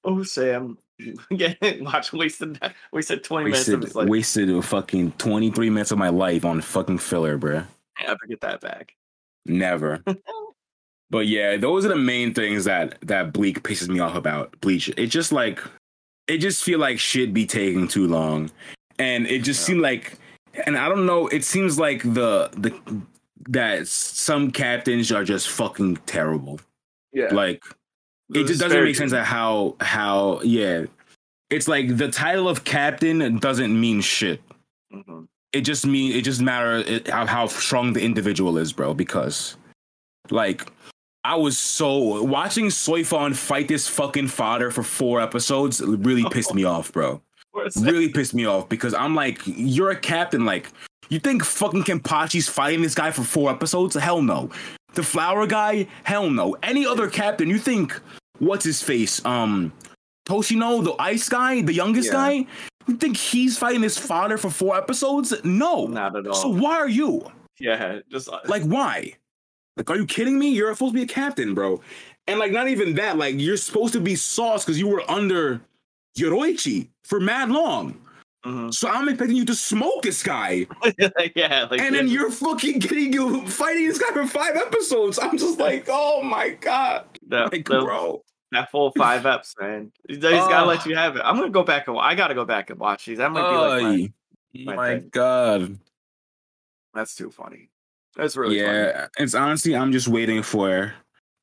Oh, Sam. Yeah, watch wasted wasted twenty. Wasted like, wasted a fucking 23 minutes of my life on fucking filler, bruh. never get that back. Never. but yeah, those are the main things that that Bleak pisses me off about Bleach. It just like it just feel like shit be taking too long, and it just Yeah. seemed like, and I don't know. It seems like the the that some captains are just fucking terrible. Yeah, Like it just doesn't make sense that how how yeah. It's like the title of captain doesn't mean shit Mhm. it just mean it just matter it, how, how strong the individual is, bro. Because like I was so watching Soifon fight this fucking fodder for four episodes really pissed me off, bro. Really pissed me off because I'm like, you're a captain. Like, you think fucking Kenpachi's fighting this guy for four episodes? Hell no. The flower guy? Hell no. Any other captain? You think what's his face? Um, Toshiro, the ice guy, the youngest Yeah. guy. You think he's fighting this fodder for four episodes? No. Not at all. So why are you? yeah, just uh, Like, why? Like, are you kidding me? You're supposed to be a captain, bro. And like, not even that. Like, you're supposed to be sauce because you were under Yoruichi for mad long. mhm. So I'm expecting you to smoke this guy, yeah, like and then yeah, you're fucking getting you fighting this guy for five episodes. I'm just like, oh my god, that, like, the- bro. that full five eps, man. He's gotta let you have it. I'm gonna go back and I gotta go back and watch these. That might be like my, my my god. that's too funny. That's really funny. yeah, it's honestly, I'm just waiting for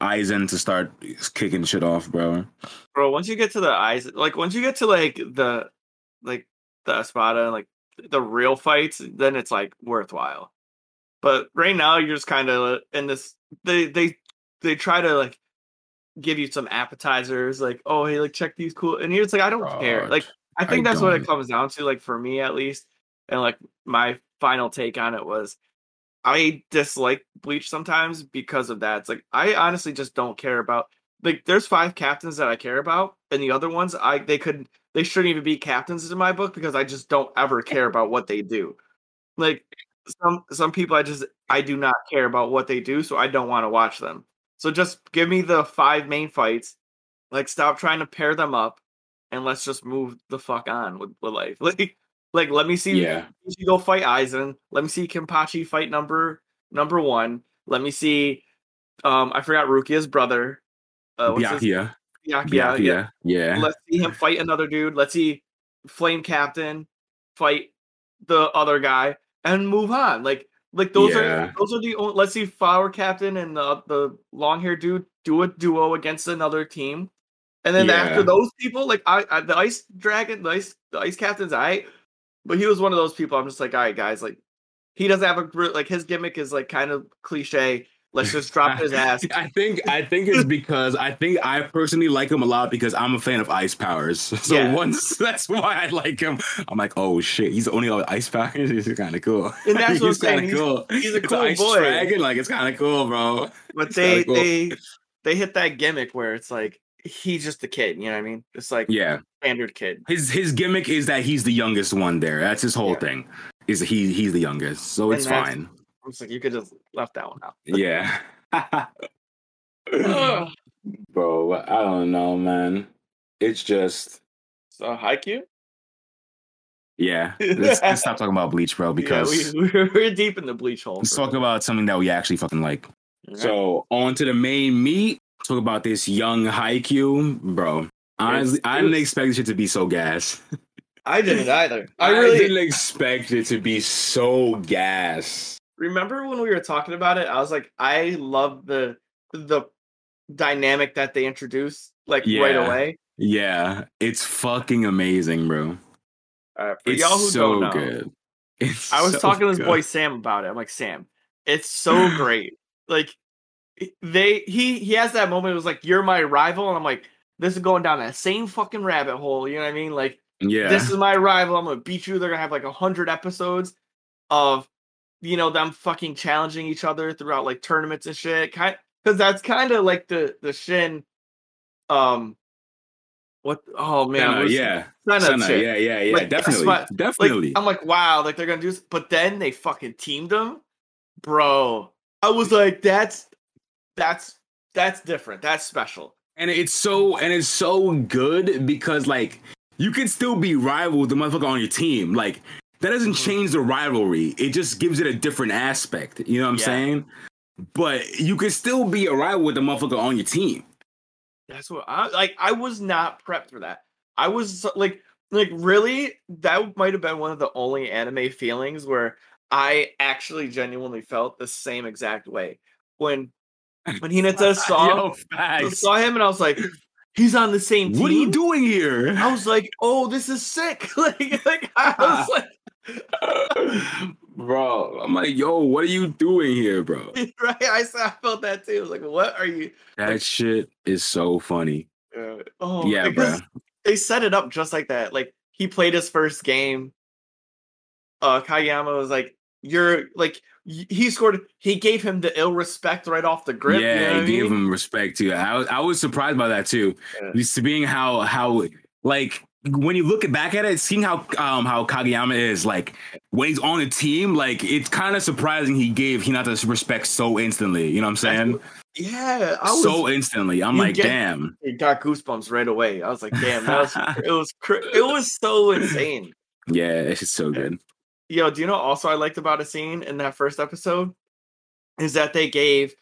Aizen to start kicking shit off, bro. bro once you get to the eyes like once you get to like the like the espada like the real fights then it's like worthwhile but right now you're just kind of in this they they they try to like give you some appetizers like oh hey like check these cool and you're just like i don't care like i think I that's what it comes down to like for me at least and like my final take on it was i dislike bleach sometimes because of that it's like i honestly just don't care about like there's five captains that I care about, and the other ones I they could they shouldn't even be captains in my book because I just don't ever care about what they do. Like some some people I just I do not care about what they do, so I don't want to watch them. So just give me the five main fights. Like stop trying to pair them up and let's just move the fuck on with, with life. Like like let me see Yeah. you go fight Aizen. Let me see Kenpachi fight number number one. Let me see um I forgot Rukia's brother. Uh, what's his- Byakuya. Byakuya, yeah. Yeah. Let's see him fight another dude. Let's see Flame Captain fight the other guy and move on. Like like those Yeah. are those are the only, let's see Flower Captain and the the long haired dude do a duo against another team. And then Yeah. after those people, like I, I the ice dragon, the ice the ice captain's I but he was one of those people I'm just like, all right, guys, like he doesn't have a like his gimmick is like kind of cliche. Let's just drop his ass. I think I think it's because I think I personally like him a lot because I'm a fan of ice powers. So Yeah. once that's why I like him. I'm like, oh shit, he's only got ice powers. He's kind of cool. And that's what I'm he's saying, kind of he's- cool. he's a It's cool ice boy. dragon. Like it's kind of cool, bro. But It's they cool. they they hit that gimmick where it's like he's just a kid, you know what I mean? Just like Yeah, standard kid. his his gimmick is that he's the youngest one there. That's his whole Yeah. thing. is he he's the youngest, so And it's fine. I'm just like, you could just left that one out. Yeah. Bro, I don't know, man. It's just so Haikyuu? yeah. Let's, let's stop talking about Bleach, bro, because yeah, we, we're, we're deep in the bleach hole. let's talk about something that we actually fucking like. So on to the main meat. Talk about this young Haikyuu, bro. Honestly, I didn't it's- expect this shit to be so gas. I didn't either. I I, really didn't expect it to be so gas. remember when we were talking about it. I was like, I love the the dynamic that they introduced like right away. Yeah, it's fucking amazing, bro. Uh, for It's y'all who so don't know, good. It's I was so talking to this good. boy Sam about it. I'm like, Sam, it's so great. Like they he he has that moment. It was like, you're my rival, and I'm like, this is going down that same fucking rabbit hole. You know what I mean? Like Yeah, this is my rival. I'm gonna beat you. They're gonna have like a hundred episodes of you know them fucking challenging each other throughout like tournaments and shit. Kind because that's kind of like the the Shin. Um, what? Oh man, Senna, yeah, Senna Senna, shit. yeah, yeah, yeah, Like, definitely, Like definitely. I'm like, wow, like they're gonna do this, but then they fucking teamed them, bro. I was like, that's that's that's different. That's special. and it's so and it's so good because like you can still be rival with the motherfucker on your team. Like that doesn't Mhm. change the rivalry. It just gives it a different aspect. You know what I'm Yeah. saying? But you can still be a rival with the motherfucker on your team. That's what I like. I was not prepped for that. I was like, like really, that might have been one of the only anime feelings where I actually genuinely felt the same exact way when when Hinata saw Yo, facts. saw him, and I was like, he's on the same team. What are you doing here? I was like, oh, this is sick. like, like I was like, bro, I'm like, yo, what are you doing here, bro? right? I saw, I felt that too. I was like, what are you? That shit is so funny. Uh, oh, Yeah, bro. they set it up just like that. Like he played his first game. Uh, Kageyama was like, "You're like." He scored. He gave him the ill respect right off the grip. yeah, you know I he gave mean? him respect too. I was I was surprised by that too. Yeah. Just being how how like when you look back at it, seeing how um how Kageyama is like when he's on a team, like it's kind of surprising he gave Hinata respect so instantly. You know what I'm saying? Yeah, I was. so instantly. I'm like, get- damn. it got goosebumps right away. I was like, "Damn, that was it was it was so insane." Yeah, it's just so good. Yo, do you know also I liked about a scene in that first episode is that they gave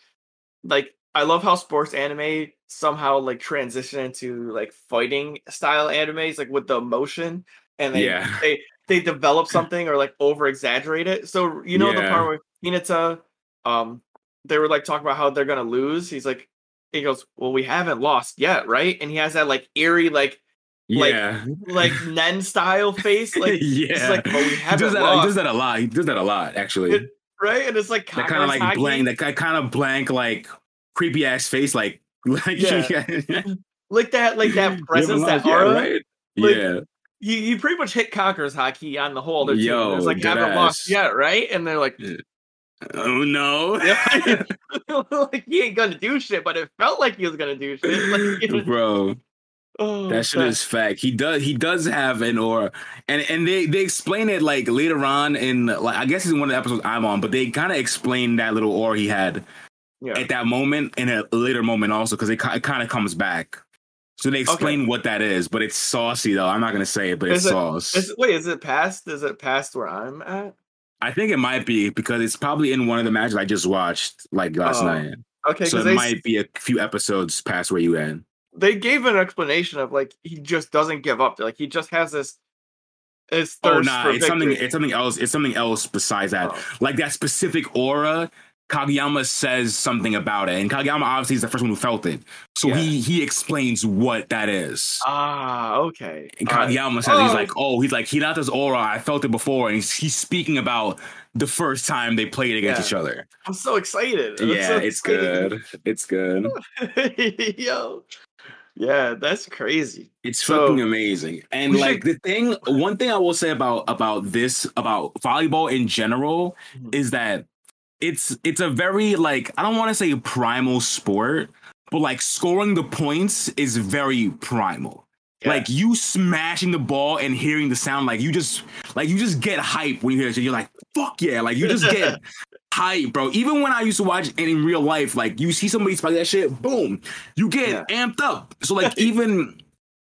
like I love how sports anime somehow like transition into like fighting style animes like with the emotion and they Yeah. they they develop something or like over exaggerate it. So you know the part where Hinata um they were like talking about how they're gonna lose. He's like he goes, Well, we haven't lost yet, right? And he has that like eerie Like, Yeah. like Nen style face, like yeah. like, "Oh, we he does that. He does that a lot. He does that a lot, actually. It- right? And it's like kind of like Kakarasaki. blank, that ki- kind of blank, like creepy ass face, like like Yeah. like that, like that presence, that lost aura. right? Like, yeah, He, he pretty much hit Conqueror's Haki on the whole other team. Yo, It's like haven't lost yet, right? And they're like, oh no, like he ain't gonna do shit, but it felt like he was gonna do shit. Like, you know, bro. Oh, That shit is fact. He does. He does have an aura, and and they they explain it like later on in like I guess it's one of the episodes I'm on, but they kind of explain that little aura he had yeah. at that moment in a later moment also because it, it kind of comes back. So they explain what that is, but it's saucy though. I'm not gonna say it, but it's it- sauce. Is, wait, is it past? Is it past where I'm at? I think it might be because it's probably in one of the matches I just watched like last Oh, night. Okay, So it might be a few episodes past where you at. They gave an explanation of like he just doesn't give up. Like he just has this. His Oh thirst nah, for it's something. It's something else. It's something else besides that. Oh. Like that specific aura. Kageyama says something about it, and Kageyama obviously is the first one who felt it. So Yeah. he he explains what that is. Ah, okay. And All right. Kageyama says he's Oh. like, oh, he's like Hinata's aura. I felt it before, and he's, he's speaking about the first time they played against Yeah. each other. I'm so excited. I'm yeah, so it's excited. good. It's good. Yo, yeah, that's crazy. It's So, fucking amazing. And like should- the thing, one thing I will say about about this about volleyball in general Mhm. is that it's it's a very like I don't want to say primal sport, but like scoring the points is very primal. Yeah. Like you smashing the ball and hearing the sound, like you just like you just get hype when you hear it. You're like, fuck yeah, like you just get hype, bro. Even when I used to watch it in real life, like you see somebody spike that shit, boom, you get amped up. So like even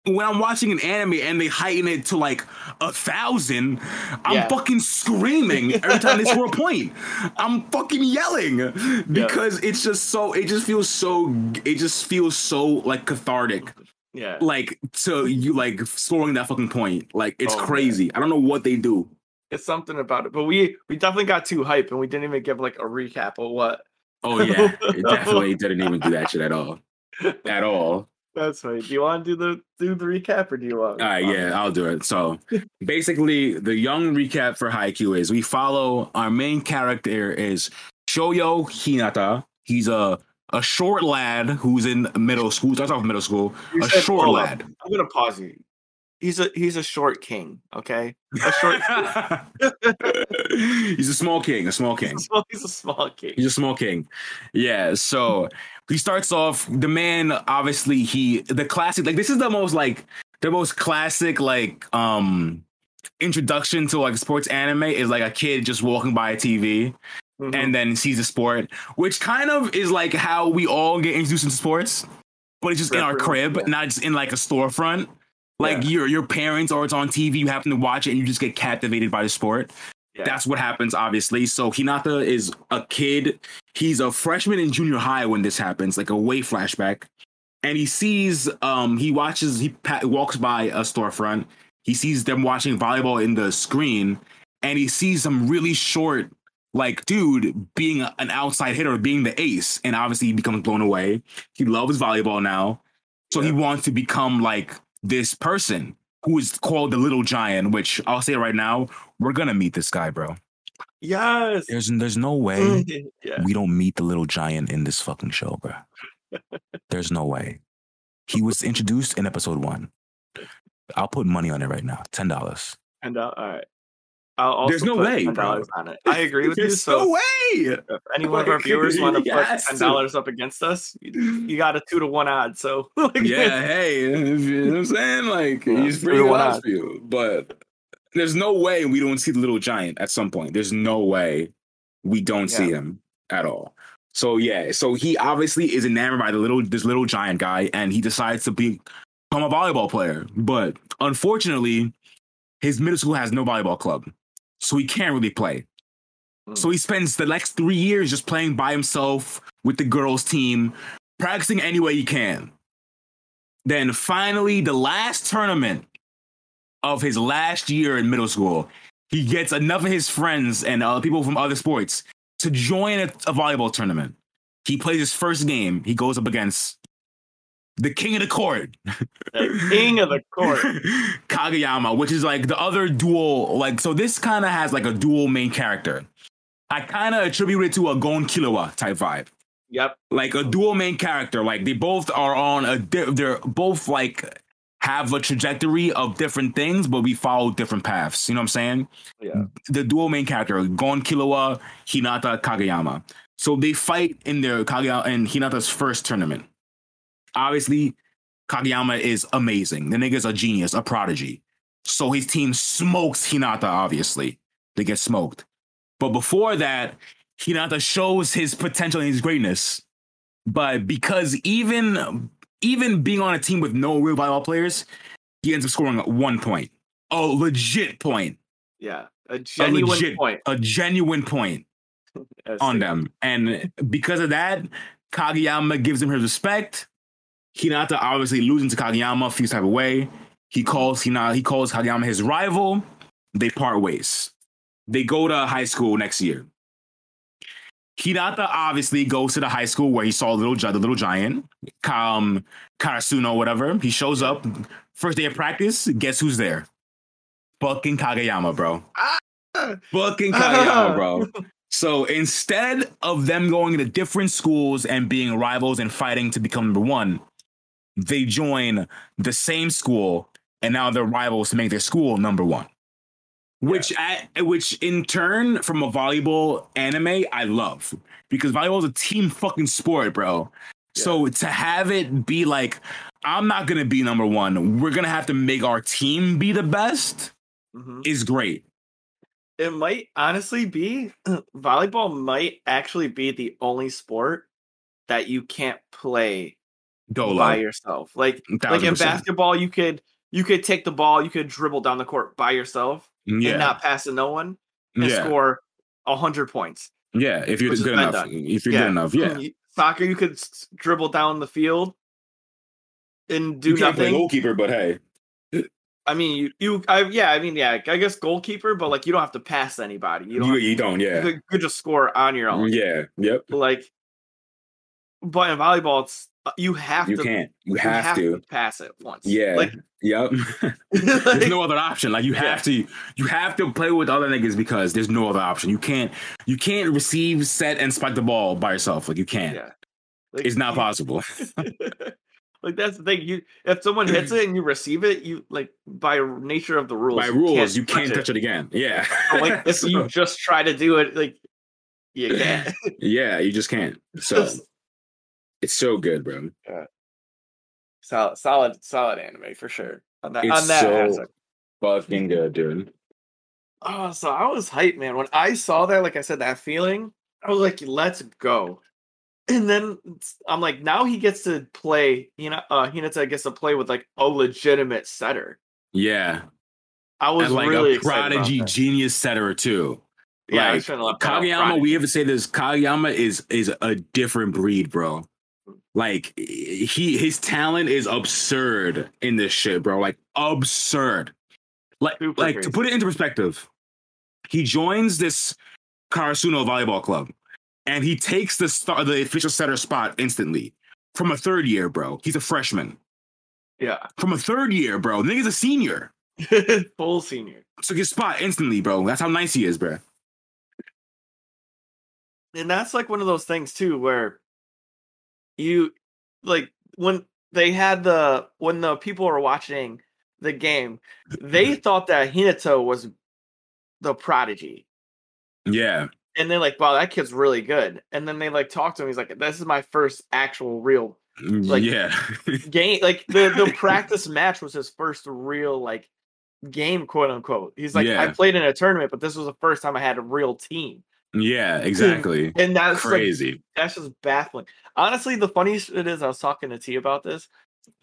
when I'm watching an anime and they heighten it to like a thousand, I'm Yeah. fucking screaming every time they score a point. I'm fucking yelling because it's just so. It just feels so. It just feels so like cathartic yeah. like to you like scoring that fucking point. Like it's Oh, man. crazy. I don't know what they do. It's something about it. But we we definitely got too hype and we didn't even give like a recap of what. Oh yeah, it definitely didn't even do that shit at all. At all. That's right. Do you want to do the do the recap or do you want? All right, yeah, I'll do it. So basically, the young recap for Haikyuu is we follow our main character is Shoyo Hinata. He's a a short lad who's in middle school. Starts off middle school. You A short lad. I'm gonna pause you. He's a he's a short king. Okay, a short. He's a small king. A small king. he's, a small, he's a small king. He's a small king. Yeah. So he starts off the man, obviously, he the classic, like this is the most like the most classic, like um introduction to like sports anime is like a kid just walking by a TV Mhm. and then sees a sport, which kind of is like how we all get introduced into sports, but it's just in our crib, yeah. not just in like a storefront. Like Yeah. your your parents or it's on TV, you happen to watch it and you just get captivated by the sport. Yeah. That's what happens, obviously. So Hinata is a kid. He's a freshman in junior high when this happens, like a way flashback. And he sees, um, he watches, he pa- walks by a storefront. He sees them watching volleyball in the screen, and he sees some really short, like dude being a- an outside hitter, being the ace. And obviously, he becomes blown away. He loves volleyball now, so he wants to become like this person who is called the Little Giant. Which I'll say right now, we're gonna meet this guy, bro. yes. There's there's no way yeah. we don't meet the little giant in this fucking show, bro. There's no way. He was introduced in episode one. I'll put money on it right now. Ten dollars. And uh, all right. I'll also There's no way, bro. I agree with you. There's So no way. if any one of our viewers want to yes. put ten dollars up against us, you, you got a two to one odd. So like, yeah, hey, you know what I'm saying? Like, Yeah, he's pretty odds odds. for you. But there's no way we don't see the little giant at some point. There's no way we don't see him at all. So yeah, so he obviously is enamored by the little this little giant guy, and he decides to be, become a volleyball player. But unfortunately, his middle school has no volleyball club, so he can't really play. Hmm. So he spends the next three years just playing by himself with the girls' team, practicing any way he can. Then finally, the last tournament of his last year in middle school, he gets enough of his friends and uh, people from other sports to join a, a volleyball tournament. He plays his first game. He goes up against the king of the court, the king of the court. Kageyama, which is like the other dual. Like, so this kind of has like a dual main character. I kind of attribute it to a Gon Killua type vibe Yep. like a dual main character. Like they both are on a di- they're both like have a trajectory of different things, but we follow different paths. You know what I'm saying? Yeah. The dual main character, Gon Killua, Hinata Kageyama. So they fight in their Kageyama in Hinata's first tournament. Obviously, Kageyama is amazing. The nigga's a genius, a prodigy. So his team smokes Hinata, obviously. They get smoked. But before that, Hinata shows his potential and his greatness. But because even even being on a team with no real volleyball players, he ends up scoring one point. A legit point. Yeah. A genuine legit- point A genuine point on them. And because of that, Kageyama gives him his respect. Hinata obviously losing to Kageyama feels type of way. He calls Hinata, he calls Kageyama his rival. They part ways. They go to high school next year. Hinata obviously goes to the high school where he saw little the little giant, um, Karasuno, whatever. He shows up first day of practice. Guess who's there? Fucking Kageyama, bro. Ah! Fucking Kageyama, bro. So instead of them going to different schools and being rivals and fighting to become number one, they join the same school and now they're rivals to make their school number one. Which at, which in turn from a volleyball anime I love because volleyball is a team fucking sport, bro. So to have it be like, I'm not gonna be number one. We're gonna have to make our team be the best Mhm. is great. It might honestly be volleyball might actually be the only sport that you can't play Dolo. by yourself. Like like 1000%. in basketball, you could you could take the ball, you could dribble down the court by yourself mm, yeah. and not pass to no one and yeah. score a hundred points. yeah. If you're good enough. done. If you're good enough. Yeah. Soccer, you could dribble down the field and do you can't play nothing. goalkeeper, but hey. I mean, you, you, I, yeah, I mean, yeah, I guess goalkeeper, but like you don't have to pass anybody. You don't. You, have- you don't, yeah. you could just score on your mm, own. Yeah. Yep. Like, but in volleyball, it's Uh, you have You to. can't. You you have, to. pass it once. Yeah. Like, Yep. there's no other option. Like you Yeah. have to, you have to play with other niggas because there's no other option. You can't, you can't receive, set, and spike the ball by yourself. Like you can't. Yeah. like, It's not you- possible. like that's the thing. You if someone hits it and you receive it, you like by nature of the rules. by rules, you touch can't touch it again. Yeah. Like if you just try to do it, like you can't. yeah, you just can't. So it's so good, bro. Yeah. Solid, solid, solid anime for sure. On that, It's on that so aspect. fucking good, dude. Oh, so I was hyped, man. When I saw that, like I said, that feeling, I was like, let's go. And then I'm like, now he gets to play, you know, uh Hinata gets to play with like a legitimate setter. Yeah. I was And like really a prodigy genius setter too. Yeah, like, was trying to look that up. Kageyama, we have to say this. Kageyama is is a different breed, bro. Like he his talent is absurd in this shit, bro. Like absurd. Like Super like crazy. to put it into perspective, he joins this Karasuno volleyball club, and he takes the star the official setter spot instantly from a third year, bro. He's a freshman yeah, from a third year, bro. The nigga's a senior. full senior. Took his spot instantly, bro. That's how nice he is, bro. and that's like one of those things too where you like when they had the when the people were watching the game they mm-hmm. thought that Hinata was the prodigy. Yeah. and they're like wow that kid's really good. And then they like talked to him he's like this is my first actual real mm, Like- yeah. game like the the practice match was his first real like game quote unquote. He's like i played in a tournament but this was the first time i had a real team yeah, exactly. and that's like, Crazy. that's just baffling. Honestly, the funniest it is, I was talking to T about this.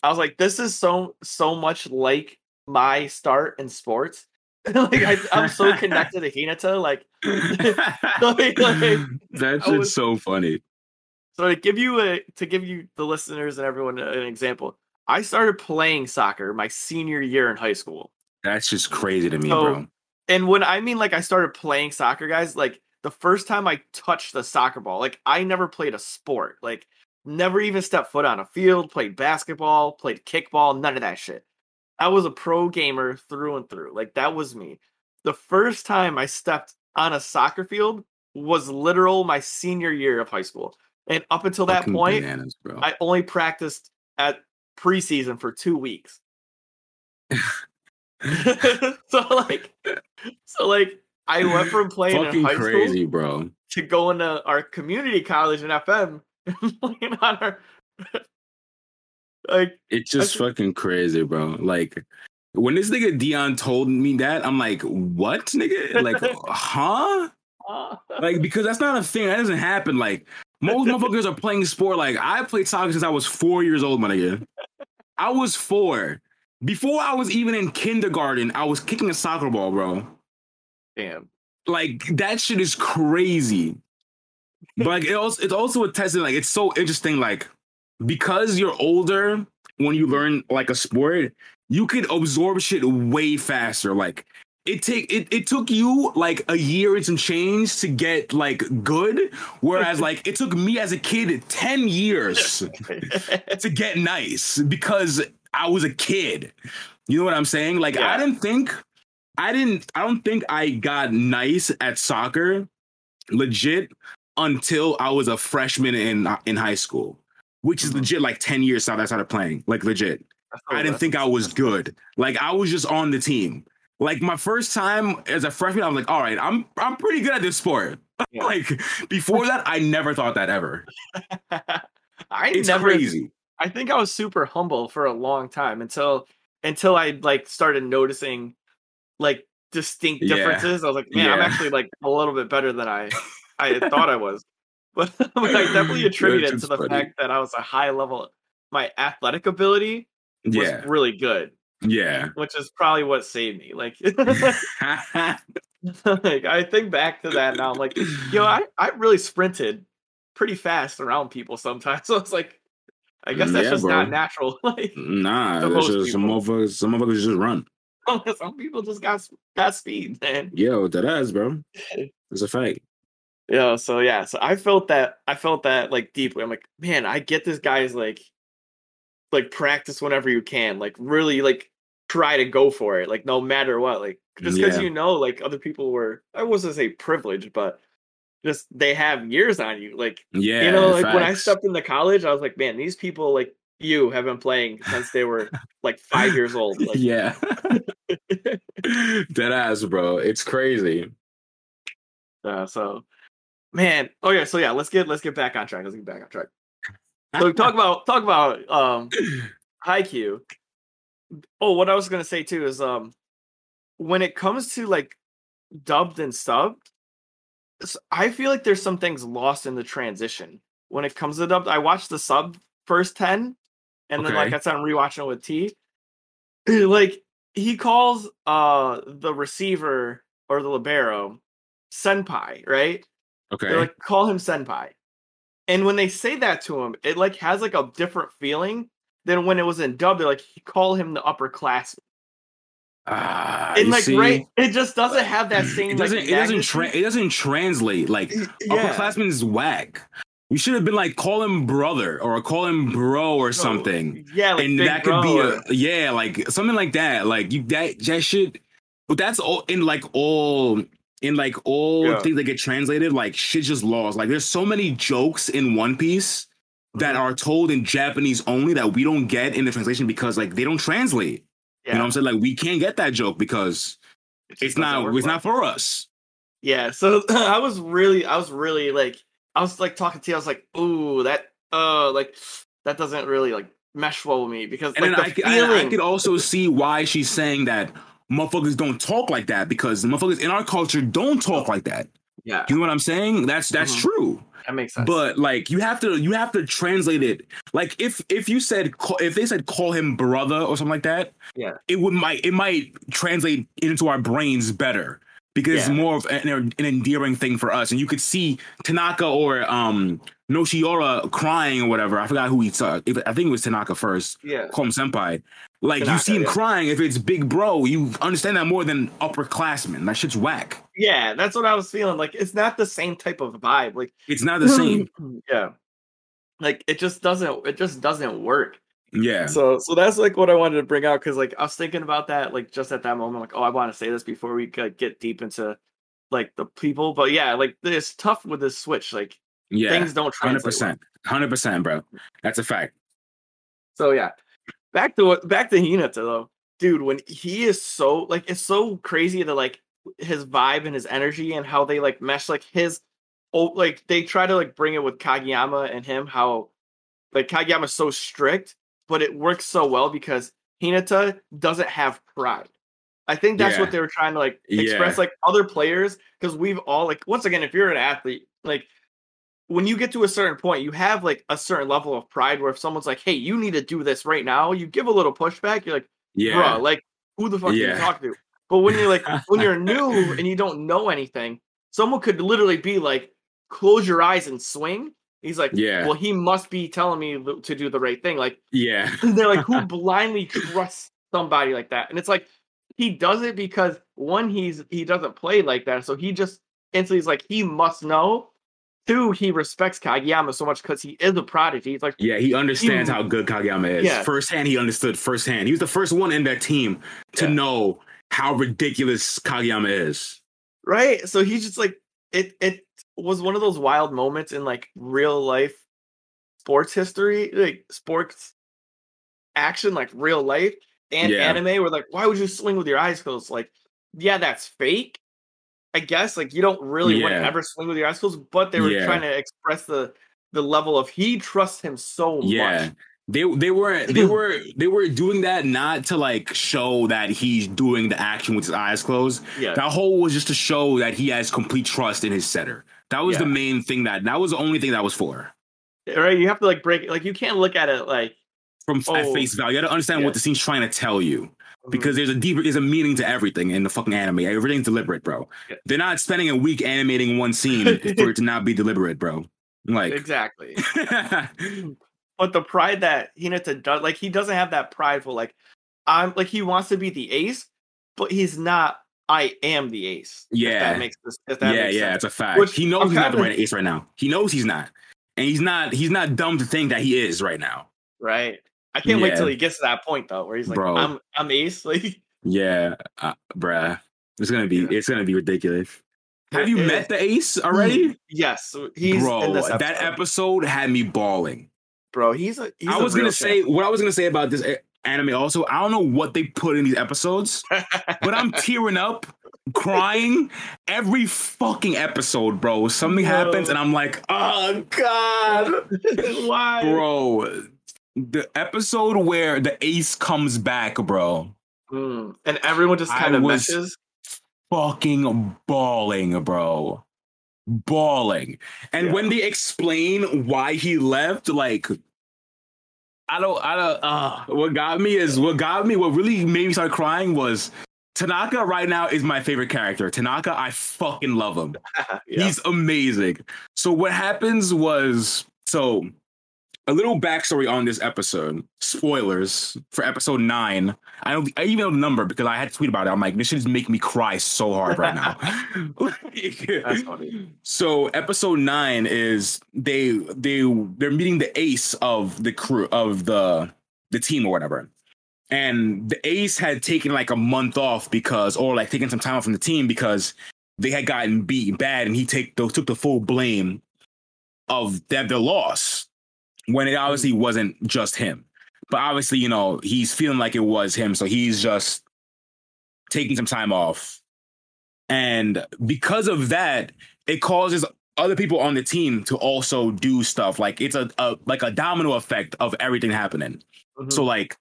I was like, this is so so much like my start in sports. like I, I'm so connected to Hinata. Like like- that I shit's was- so funny. so to give you a to give you the listeners and everyone an example, I started playing soccer my senior year in high school. That's just crazy to me, So, bro. And when I mean like I started playing soccer, guys, like the first time I touched the soccer ball, like I never played a sport, like never even stepped foot on a field, played basketball, played kickball, none of that shit. I was a pro gamer through and through. Like that was me. The first time I stepped on a soccer field was literal my senior year of high school. And up until that Fucking point, bananas. I only practiced at preseason for two weeks. so like, so like, I went from playing in Fucking high school bro. to going to our community college in FM and playing on our. like, It's just fucking crazy, bro. Like when this nigga Dion told me that, I'm like, what, nigga? Like, huh? uh, Like, because that's not a thing. That doesn't happen. Like, most motherfuckers are playing sport. Like, I played soccer since I was four years old, my nigga. I was four. Before I was even in kindergarten, I was kicking a soccer ball, bro. Damn. Like, that shit is crazy. But like, it also, it's also a test. Like, it's so interesting. Like, because you're older when you learn like a sport, you could absorb shit way faster. Like, it take it, it took you like a year and some change to get like good whereas like it took me as a kid 10 years to get nice because i was a kid you know what i'm saying like Yeah. i didn't think i didn't i don't think i got nice at soccer legit until i was a freshman in in high school which is Mhm. legit like 10 years after i started playing like legit I didn't think I was good. Like I was just on the team. Like my first time as a freshman, I was like, all right, I'm I'm pretty good at this sport. Yeah. like before that, I never thought that ever. I It's never crazy. I think I was super humble for a long time until until I like started noticing like distinct Yeah. differences. I was like, man, I'm actually like a little bit better than I I thought I was. But, but I definitely attribute it to the funny. fact that I was a high level. My athletic ability was Yeah, really good, yeah. which is probably what saved me. Like, like I think back to that now. I'm like, yo, I, I really sprinted pretty fast around people sometimes. So it's like, I guess mm, that's Yeah, just bro. not natural. Like, nah, most just some motherfuckers. Some motherfuckers just run. some people just got got speed, man. Yo, that ass, bro. It's a fact. Yeah. So yeah. So I felt that. I felt that like deeply. I'm like, man, I get this guy's like, like practice whenever you can. Like really, like try to go for it. Like no matter what. Like just because Yeah. you know, like other people were. I wasn't say privileged, but just they have years on you. Like Yeah, you know, like when I stepped into college, I was like, man, these people like you have been playing since they were like five years old. Like, yeah. Dead ass, bro. It's crazy. uh, so, man. Oh yeah. So yeah, let's get let's get back on track. Let's get back on track. So talk about talk about um Haikyuu. Oh, what I was gonna say too is um when it comes to like dubbed and subbed, I feel like there's some things lost in the transition. When it comes to dubbed, I watched the sub first 10, and then like Okay. I said, I'm rewatching it with T. Like he calls uh the receiver or the libero senpai, right? Okay. They like call him senpai. And when they say that to him, it like has like a different feeling than when it was in dub. They're like call him the upper class. Ah, And like see? right, it just doesn't have that same. It doesn't. like, it doesn't. Tra- it doesn't translate. Like yeah. upperclassmen is whack. You should have been like call him brother or call him bro or something. Yeah, like and that could be a yeah, like something like that. Like you that that shit. But that's all in like all in like all Yeah. things that get translated. Like shit just lost. Like there's so many jokes in One Piece that Mhm. are told in Japanese only that we don't get in the translation because like they don't translate. yeah. You know what I'm saying? Like we can't get that joke because it it's doesn't it's well. not for us. Yeah, so I was really, I was really like, I was like talking to you. I was like, ooh, that, uh, like that doesn't really like mesh well with me because And like I, could- I, I could also see why she's saying that motherfuckers don't talk like that because motherfuckers in our culture don't talk like that. yeah, You know what I'm saying? That's that's Mhm. true. that makes sense. But like you have to you have to translate it. Like if if you said if they said call him brother or something like that, Yeah. it would might it might translate into our brains better because it's more of an, an endearing thing for us. And you could see Tanaka or um Noshiora crying or whatever. I forgot who he saw. I think it was Tanaka first. yeah, him senpai. Like you see him yeah. crying if it's big bro, you understand that more than upperclassmen. That shit's whack. yeah, that's what I was feeling. Like it's not the same type of vibe. Like It's not the same. yeah, like it just doesn't. It just doesn't work. Yeah. So, so that's like what I wanted to bring out because like I was thinking about that like just at that moment. Like, oh, I want to say this before we like, get deep into like the people. But yeah, like it's tough with this switch. Like Yeah. things don't hundred percent Hundred percent, bro. That's a fact. So yeah, back to what back to Hinata though, dude. When he is so like, it's so crazy that like his vibe and his energy and how they like mesh like his oh like they try to like bring it with Kageyama and him how like Kageyama's so strict, but it works so well because Hinata doesn't have pride. I think that's Yeah. what they were trying to like express Yeah. like other players because we've all like once again if you're an athlete like when you get to a certain point you have like a certain level of pride where if someone's like hey you need to do this right now you give a little pushback you're like Yeah. bruh like who the fuck are Yeah. you talking to but when you're like when you're new and you don't know anything someone could literally be like close your eyes and swing he's like Yeah. well he must be telling me to do the right thing like yeah. they're like who blindly trusts somebody like that and it's like he does it because one he's he doesn't play like that so he just instantly is like he must know two he respects kageyama so much because he is a prodigy he's like Yeah, he understands He- how good Kageyama is. Yeah. Firsthand, he understood firsthand. He was the first one in that team to Yeah. know how ridiculous Kageyama is. right so he's just like it it was one of those wild moments in like real life sports history like sports action like real life and Yeah. anime where like why would you swing with your eyes closed like yeah that's fake i guess like you don't really want to ever swing with your eyes closed but they were Yeah. trying to express the the level of he trusts him so Yeah. much. They they were they were they were doing that not to like show that he's doing the action with his eyes closed. Yeah. That whole was just to show that he has complete trust in his setter. That was the main thing that that was the only thing that was for. Right? You have to like break like you can't look at it like From at Oh, face value, you got to understand yeah. what the scene's trying to tell you mm-hmm. because there's a deeper, there's a meaning to everything in the fucking anime. Everything's deliberate, bro. Yeah. They're not spending a week animating one scene for it to not be deliberate, bro. Like, exactly. but the pride that Hinata does, like he doesn't have that prideful, like I'm like he wants to be the ace, but he's not. I am the ace. Yeah. that makes that yeah, makes yeah, sense. it's a fact. Which he knows I'm he's not the right ace right now. He knows he's not, and he's not. He's not dumb to think that he is right now. right. I can't wait till he gets to that point though, where he's like, Bro. I'm I'm ace. Like Yeah, uh, bruh, it's gonna be Yeah. it's gonna be ridiculous. Have It you is. met the ace already, yes, he's bro? in this episode. That episode had me bawling. bro. He's a. He's I was gonna say what I was gonna say about this a- anime. Also, I don't know what they put in these episodes, but I'm tearing up, crying every fucking episode, bro. Something happens, and I'm like, oh god, Why, bro. The episode where the ace comes back, bro. Mm. And everyone just I kind of meshes. fucking bawling, bro. Bawling. And Yeah. when they explain why he left, like I don't I don't uh what got me is what got me, what really made me start crying was Tanaka right now is my favorite character. Tanaka, I fucking love him. yeah. He's amazing. So what happens was so a little backstory on this episode. Spoilers for episode nine. I don't. I even know the number because I had to tweet about it. I'm like, this shit is making me cry so hard right now. Like- That's funny. so episode nine is they they they're meeting the ace of the crew of the the team or whatever. And the ace had taken like a month off because or like taking some time off from the team because they had gotten beat bad and he take those took the full blame of that their loss when it obviously wasn't just him. But obviously, you know, he's feeling like it was him, so he's just taking some time off. And because of that, it causes other people on the team to also do stuff. Like it's a, a like a domino effect of everything happening. Mhm. So like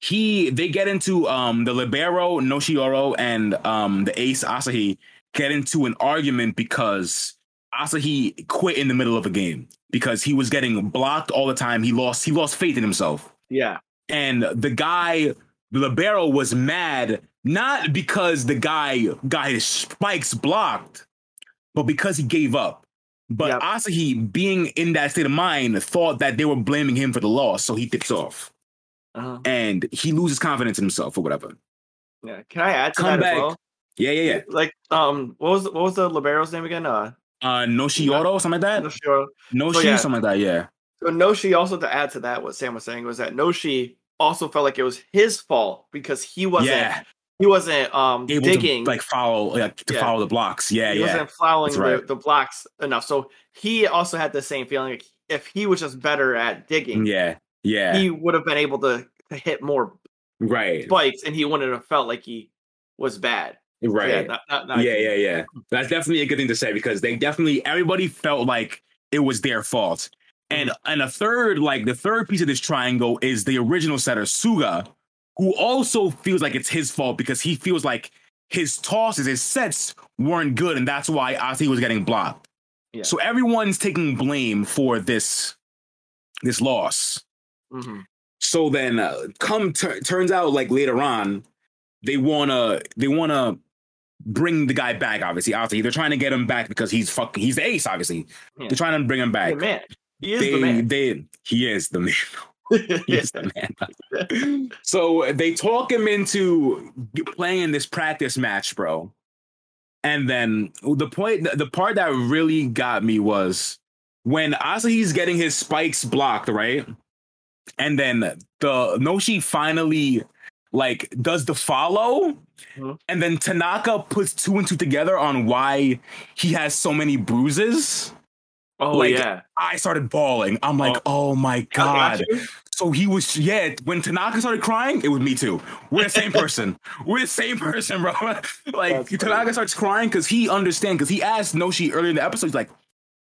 he they get into um the libero Noshioro and um the ace Asahi get into an argument because Asahi quit in the middle of a game because he was getting blocked all the time. He lost he lost faith in himself. yeah. And the guy, the libero, was mad not because the guy got his spikes blocked, but because he gave up. But Yep. Asahi, being in that state of mind, thought that they were blaming him for the loss, so he tips off Uh-huh. and he loses confidence in himself or whatever. Yeah. Can I add to Come that back. as well? Yeah, yeah, yeah. Like, um, what was what was the libero's name again? Uh, Uh, Noshioro, something like that. Noshi. Noshi, So, yeah. something like that. Yeah, So Noshi also to add to that, what Sam was saying was that Noshi also felt like it was his fault because he wasn't yeah. he wasn't um Able digging to like follow, like to Yeah. follow the blocks. Yeah, he yeah. wasn't following That's the, the blocks enough. So he also had the same feeling like if he was just better at digging, Yeah, yeah. he would have been able to, to hit more right, spikes and he wouldn't have felt like he was bad. Right. yeah, not, not, not- yeah, yeah, yeah. That's definitely a good thing to say because they definitely everybody felt like it was their fault. And and a third, like the third piece of this triangle is the original setter, Suga, who also feels like it's his fault because he feels like his tosses, his sets weren't good, and that's why Ozzy was getting blocked. Yeah. So everyone's taking blame for this this loss. Mhm. So then, uh, come tur- turns out like later on, they wanna they wanna bring the guy back. Obviously, obviously they're trying to get him back because he's fucking he's the ace. Obviously, Yeah. they're trying to bring him Hey, back. man, he is they, the man. they he is the man. He is the man. so they talk him into playing this practice match, bro. And then the point, the part that really got me was when Asahi's getting his spikes blocked, right? And then the Noshi finally like does the follow, Mhm. and then Tanaka puts two and two together on why he has so many bruises. oh like, yeah, I started bawling. I'm like, oh, my god. So he was, yeah. When Tanaka started crying, it was me too. We're the same person. We're the same person, bro. like. Tanaka starts crying because he understands. Because he asked Noshi earlier in the episode, he's like,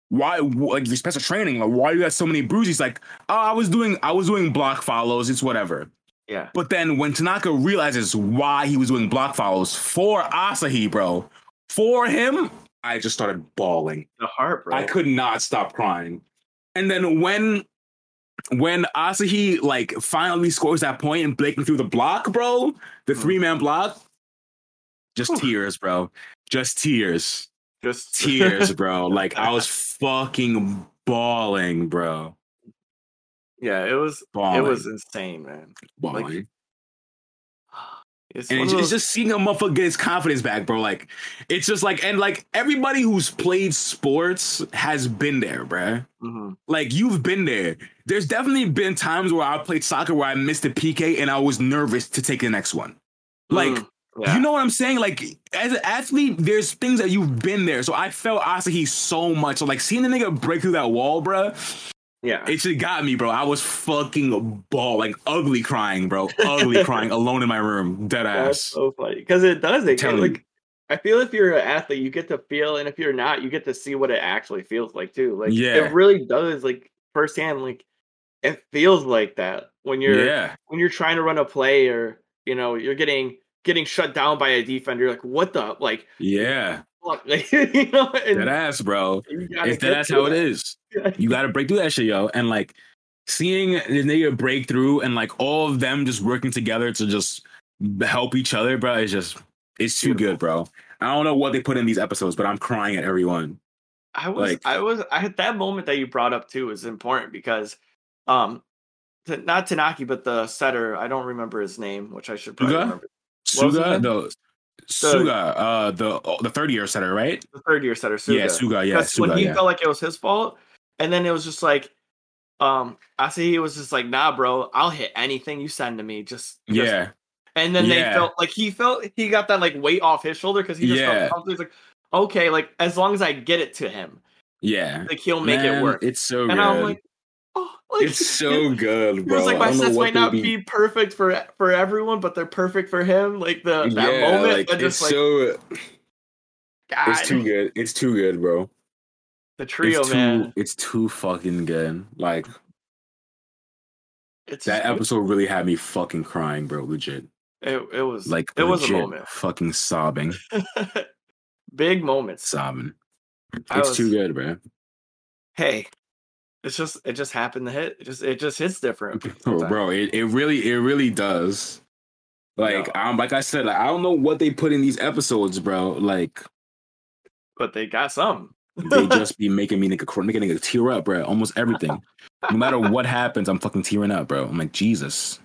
why like your special training? Like, why do you got so many bruises? He's like, oh, I was doing I was doing block follows. It's whatever. Yeah. But then when Tanaka realizes why he was doing block follows for Asahi, bro, for him, I just started bawling. The heart, bro. I could not stop crying. And then when when Asahi like finally scores that point and breaking through the block, bro, the Hmm. three man block, just tears, bro. Just tears. Just Tears, bro. like I was fucking bawling, bro. Yeah, it was Bawling. it was insane, man. bawling. It's and it's, it's just seeing a motherfucker get his confidence back, bro. Like, it's just like, and like everybody who's played sports has been there, bruh. Mhm. Like, you've been there. There's definitely been times where I played soccer where I missed a PK and I was nervous to take the next one. Like, Mm, yeah. you know what I'm saying? Like, as an athlete, there's things that you've been there. So I felt Asahi so much. So, like, seeing the nigga break through that wall, bruh, yeah. it just got me, bro. I was fucking ball, like, ugly crying, bro. Ugly crying alone in my room. Dead That's ass. so funny because it does it. Telling like I feel if you're an athlete, you get to feel, and if you're not, you get to see what it actually feels like too. Like Yeah. it really does, like firsthand. Like it feels like that when you're yeah. when you're trying to run a play, or you know you're getting getting shut down by a defender. Like, what the like, Yeah, fuck? Like, you know, and that ass, bro. If get that's how it that. is, you got to break through that shit, yo. And like seeing the nigga break through and like all of them just working together to just help each other, bro. It's just it's too good, bro. I don't know what they put in these episodes, but I'm crying at everyone. I was, Like- I was, I had that moment that you brought up too is important because, um, t- not Tanaki, but the setter. I don't remember his name, which I should probably Suga? remember. What was his Suga, the Suga, uh, the the third year setter, right? The third year setter, Suga. Yeah, Suga, yeah, Because when he yeah. felt like it was his fault, and then it was just like, um, Asahi was just like, "Nah, bro, I'll hit anything you send to me." Just, just Yeah, And then they felt like he felt he got that like weight off his shoulder because he just Yeah. felt comfortable. He's like, okay, like as long as I get it to him, yeah. like he'll make it work. It's so and good. I'm like, oh, like it's so good, bro. was like, my sets might not be perfect for for everyone, but they're perfect for him. Like the that yeah, moment, like, just it's like, so God, it's too good. It's too good, bro. the trio, it's too, man. It's too fucking good. Like It's that episode really had me fucking crying, bro. Legit. It, it was Like it was a moment. Fucking sobbing, Big moments. sobbing. It's was- too good, bro. Hey, it's just it just happened to hit. It just it just hits different. Bro, bro, it, it really it really does. Like Yeah. um, like I said, like, I don't know what they put in these episodes, bro. Like but they got some. they just be making me nigga making nigga tear up, bro. Almost everything. no matter what happens, I'm fucking tearing up, bro. I'm like Jesus.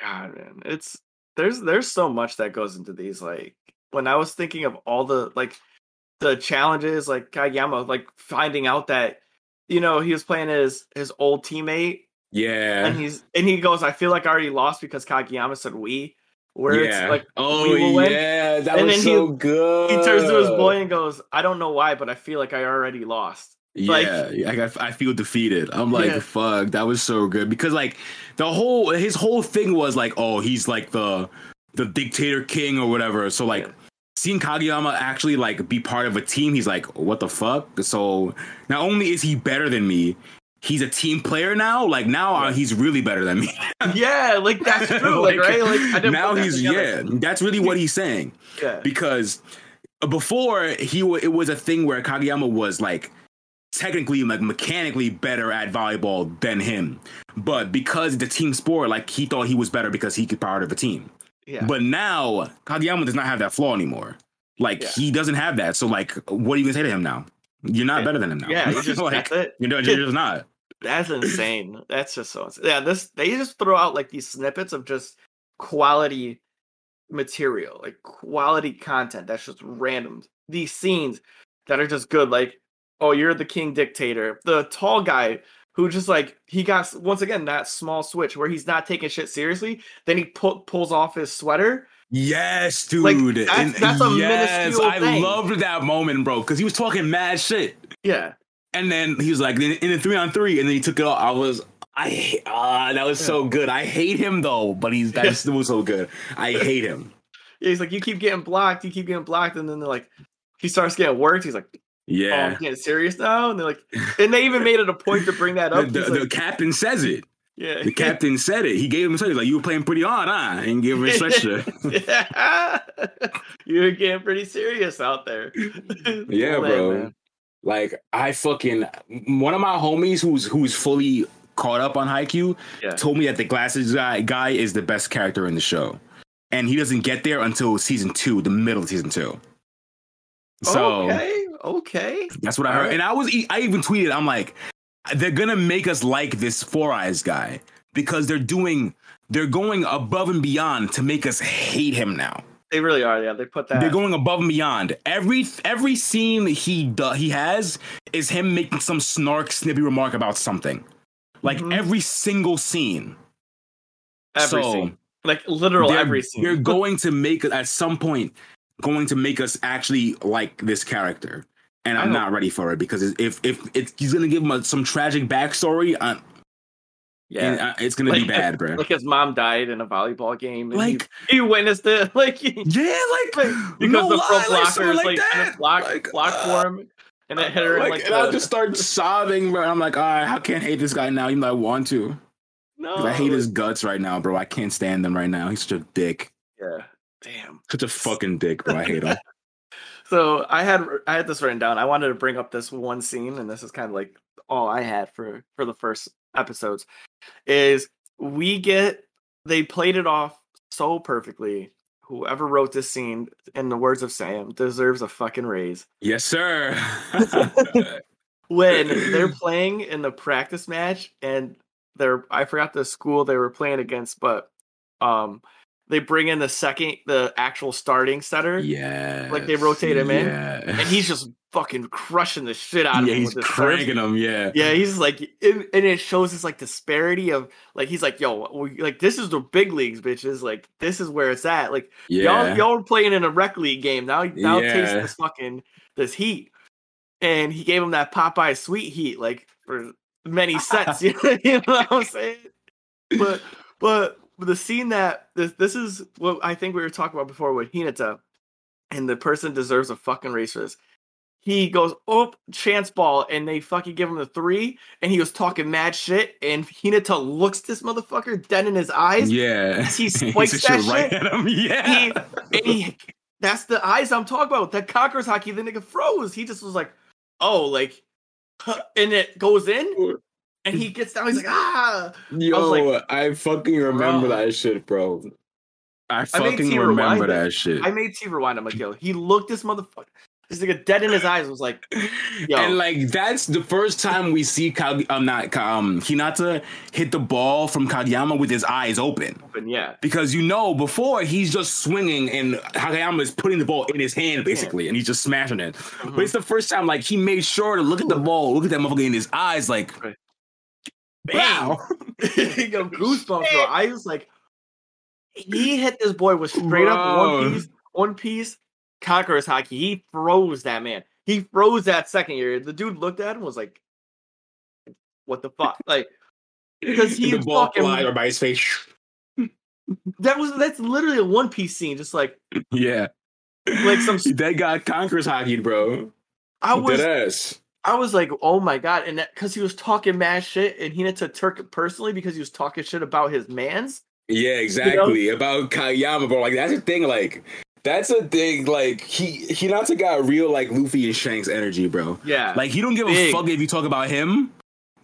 God, man, it's there's there's so much that goes into these. Like when I was thinking of all the like the challenges, like Kageyama, like finding out that you know he was playing his his old teammate, Yeah. and he's and he goes, I feel like I already lost because Kageyama said we. Where yeah. it's like oh yeah, that And was then so good. he turns to his boy and goes, I don't know why, but I feel like I already lost. like- Yeah, like, I, I feel defeated. I'm like, Yeah. fuck, that was so good because like the whole his whole thing was like, oh, he's like the the dictator king or whatever. So like Yeah. Seeing Kageyama actually like be part of a team, he's like, what the fuck? So not only is he better than me, he's a team player now. Like now uh, he's really better than me. yeah, like that's true. like, right? Like I didn't now he's together. yeah. That's really what he's saying yeah. because before he wa it was a thing where Kageyama was like technically like mechanically better at volleyball than him but because the team sport like he thought he was better because he could part of a team yeah. but now Kageyama does not have that flaw anymore like Yeah. he doesn't have that so like what are you gonna say to him now you're not Yeah. better than him now yeah, you just like that's it. you're, you're just not That's insane. That's just so insane. Yeah, this they just throw out like these snippets of just quality material, like quality content that's just random. These scenes that are just good, like, oh, you're the king dictator. The tall guy who just like he got once again that small switch where he's not taking shit seriously. Then he pu- pulls off his sweater. yes Like, dude that's- And- that's a yes I thing. loved that moment bro because he was talking mad shit Yeah, And then he was like, in, in the three on three, and then he took it off. I was, I, ah, that was so good. I hate him though, but he's that Yeah. still so good. I hate him. yeah. He's like, you keep getting blocked, you keep getting blocked, and then they're like, he starts getting worked. He's like, Oh, I'm Yeah. getting serious now. And they're like, and they even made it a point to bring that up. the, the like, captain says it. yeah. The captain said it. He gave him a like, you were playing pretty hard, huh? And gave him a sweatshirt. yeah. You're getting pretty serious out there. Yeah, bro. man. Like I fucking one of my homies who's who's fully caught up on Haikyuu Yeah. told me that the glasses guy guy is the best character in the show, and he doesn't get there until season two, the middle of season two. So okay, okay. that's what I heard, and I was I even tweeted, I'm like, they're gonna make us like this Four Eyes guy because they're doing they're going above and beyond to make us hate him now. They really are. Yeah, they put that. They're going above and beyond. Every every scene he does, he has is him making some snark, snippy remark about something. Like Mhm. every single scene. every so, scene. like literal every scene. they're going to make at some point going to make us actually like this character, and I I'm not ready for it because if if it's, he's gonna give him a, some tragic backstory, uh, yeah. and, uh, it's gonna be bad, bro. like his mom died in a volleyball game. And Like- he, he witnessed it. Like he, yeah, like because no the pro lie, like, like like, block Like, block uh, for him, and it hit her like, like and I'll just start sobbing, bro. I'm like, all right, I can't hate this guy now, even though I want to. no. I hate his guts right now, bro. I can't stand him right now. He's such a dick. Yeah. Damn. Such a fucking dick, bro. I hate him. So I had I had this written down. I wanted to bring up this one scene, and this is kind of like all I had for for the first episodes. Is we get they played it off so perfectly. Whoever wrote this scene, in the words of Sam, deserves a fucking raise. yes, sir. When they're playing in the practice match, and they're I forgot the school they were playing against, but um, they bring in the second the actual starting setter, yeah. Like, they rotate him in, yeah. and he's just fucking crushing the shit out of yeah, him he's with his serves. cranking him. Yeah. Yeah, he's like, it, and it shows this like disparity of like he's like, yo, we, like this is the big leagues, bitches. Like this is where it's at. Like Yeah. y'all, y'all are playing in a rec league game now. Now taste this fucking this heat, and he gave him that Popeye sweet heat like for many sets. you know what I'm saying? But but the scene that this this is what I think we were talking about before with Hinata, and the person deserves a fucking race for this he goes up chance ball and they fucking give him the three and he was talking mad shit and Hinata looks this motherfucker dead in his eyes Yeah. He He spikes said that right shit. at him. Yeah. he, and he that's the eyes I'm talking about that conquers Haki the nigga froze he just was like oh like huh, and it goes in and he gets down he's like ah Yo, like, I, fucking remember bro. that shit, bro. I fucking T remember that shit. I made T rewind I'm like yo he looked this motherfucker this nigga dead in his eyes was like Yo. And like that's the first time we see Kag- um, not um Hinata hit the ball from Kageyama with his eyes open. open yeah Because you know before he's just swinging and Kageyama is putting the ball in his hand basically, and he's just smashing it. Mm-hmm. But it's the first time like he made sure to look at the ball, look at that motherfucker in his eyes, like bang wow, Yo, goosebumps, bro. I was like, he hit this boy with straight up Bro. one piece, one piece conquerors Haki. He froze that man. He froze that second year. The dude looked at him was like, "What the fuck?" Like because he the ball fucking flied by his face. that was that's literally a one piece scene. Just like Yeah, Like some- that guy conquers Haki, bro. I was, Dead ass. I was like, "Oh my god!" And because he was talking mad shit, and he had to Turk it personally because he was talking shit about his man's. Yeah, exactly. About Kageyama, bro. Like that's a thing. Like that's a thing. Like he Hinata got real like Luffy and Shanks energy, bro. Yeah, Like he don't give Big. a fuck if you talk about him.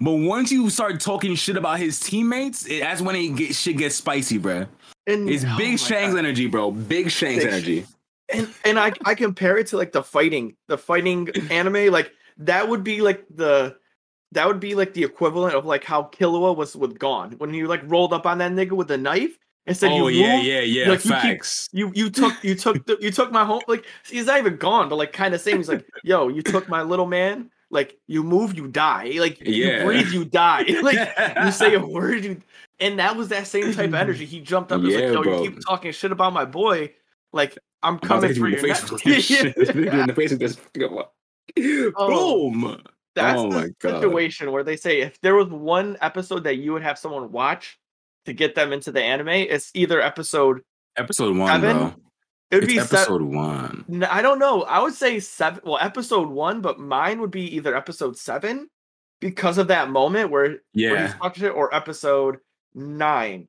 But once you start talking shit about his teammates, it, that's when it get, shit gets spicy, bro. and It's oh big my Shanks God. energy, bro. Big Shanks Big energy. and and I I compare it to like the fighting the fighting anime like that would be like the that would be like the equivalent of like how Killua was with Gon when he like rolled up on that nigga with a knife and said oh you yeah, moved, yeah, yeah. like, you keep- you you took you took the, you took my home like he's not even gone but like kind of saying he's like yo you took my little man like you move you die like Yeah. you breathe you die like you say a word you and that was that same type of energy he jumped up and was Yeah, like yo bro. you keep talking shit about my boy like I'm I'm about to coming you for the face with this shit. You in the face with this. Oh. Boom. That's Oh the my God. situation where they say if there was one episode that you would have someone watch to get them into the anime, it's either episode Episode one, Seven? bro. It'd It's be se- episode one. I don't know. I would say seven. Well, episode one, but mine would be either episode seven because of that moment where, where Yeah. he's talking shit, or episode nine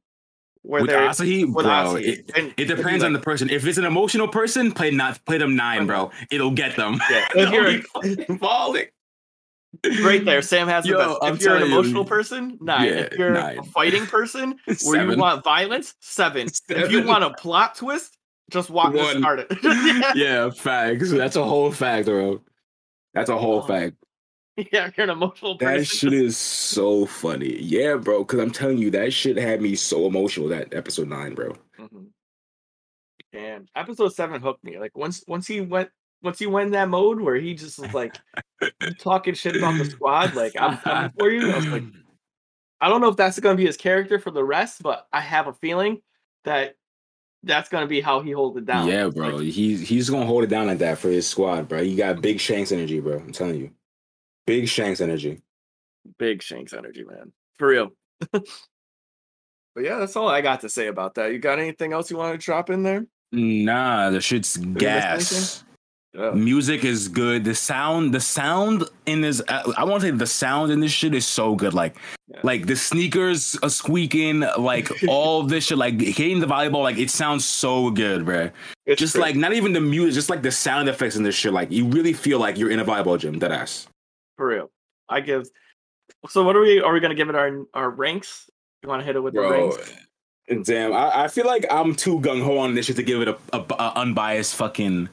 where With they're Asahi, with bro, Asahi. it, And it depends on the person. If it's an emotional person, play not play them nine, uh-huh. bro. It'll get them. Yeah, if you're- falling. right there. Sam has the best. I'm If you're an telling you. emotional person, nine. Yeah, if you're nine. a fighting person where you want violence, seven. If you want a plot twist, just watch One. start it. yeah. yeah, facts. That's a whole fact, bro. That's a whole Oh, fact. yeah, you're an emotional person. That shit is so funny. Yeah, bro. Because I'm telling you, that shit had me so emotional. That episode nine, bro. Mhm. And episode seven hooked me. Like once once he went once he went in that mode where he just was like talking shit about the squad, like I'm coming for you. I was like, I don't know if that's gonna be his character for the rest, but I have a feeling that that's gonna be how he holds it down. yeah, bro. like, he's he's gonna hold it down like that for his squad, bro. He got big Shanks energy, bro. I'm telling you, big Shanks energy. big Shanks energy, man. For real. but yeah, that's all I got to say about that. You got anything else you want to drop in there? Nah, the shit's miss gas. Yeah. Music is good. The sound, the sound in this, uh, I want to say the sound in this shit is so good. Like, Yeah. like the sneakers are squeaking, like all this shit, like hitting the volleyball, like it sounds so good, bro. It's just great. like not even the music, just like the sound effects in this shit. Like you really feel like you're in a volleyball gym. That ass. For real. I give. So what are we? Are we gonna give it our our ranks? You want to hit it with the Bro, ranks? Eh, damn, I, I feel like I'm too gung ho on this shit to give it a, a, a unbiased fucking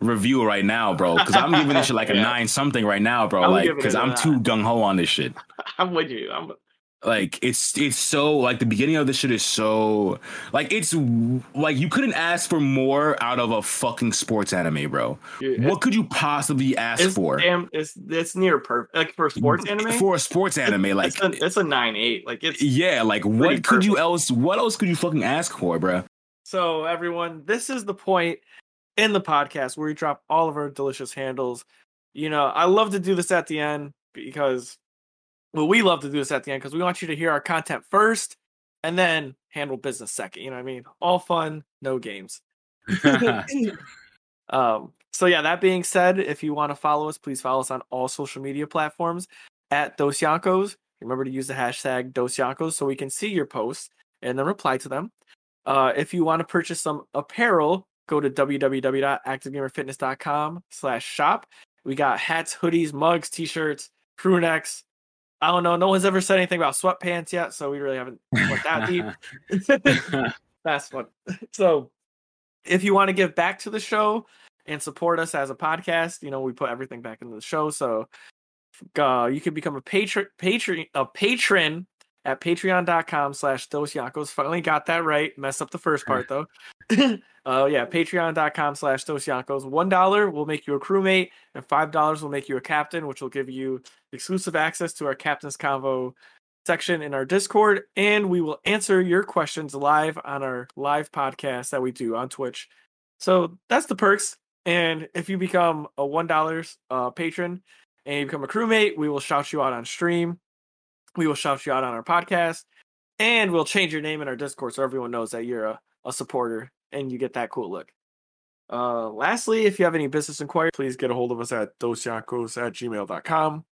review right now, bro. Because I'm giving this shit like a Yeah. nine something right now, bro. I'm like because I'm too gung ho on this shit. I'm with you. I'm. Like it's it's so like the beginning of this shit is so like it's like you couldn't ask for more out of a fucking sports anime, bro. Dude, What could you possibly ask it's, for? damn, it's it's near perfect. Like for sports anime, For a sports anime, like it's a, it's a nine eight. Like it's yeah, like what could you else? What else could you fucking ask for, bro? So, everyone, this is the point in the podcast where we drop all of our delicious handles. You know, I love to do this at the end because, well, we love to do this at the end because we want you to hear our content first and then handle business second. You know what I mean? All fun, no games. um, so yeah, that being said, if you want to follow us, please follow us on all social media platforms at Dos Yankos. Remember to use the hashtag Dos Yankos so we can see your posts and then reply to them. Uh, if you want to purchase some apparel, go to www.activegamerfitness.com slash shop. We got hats, hoodies, mugs, t-shirts, crew necks. I don't know. No one's ever said anything about sweatpants yet, so we really haven't went that deep. That's fun. So, if you want to give back to the show and support us as a podcast, you know we put everything back into the show. So, uh, you can become a patron, patron, a patron at Patreon.com/slash Dos Yankos. Finally got that right. Mess up the first part though. Uh, yeah, Patreon.com/slash Dos One dollar will make you a crewmate, and five dollars will make you a captain, which will give you exclusive access to our captain's convo section in our Discord, and we will answer your questions live on our live podcast that we do on Twitch. So that's the perks. And if you become a one dollars uh, patron and you become a crewmate, we will shout you out on stream. We will shout you out on our podcast, and we'll change your name in our Discord so everyone knows that you're a, a supporter and you get that cool look. Uh, lastly, if you have any business inquiry, please get a hold of us at dosyankos at gmail.com.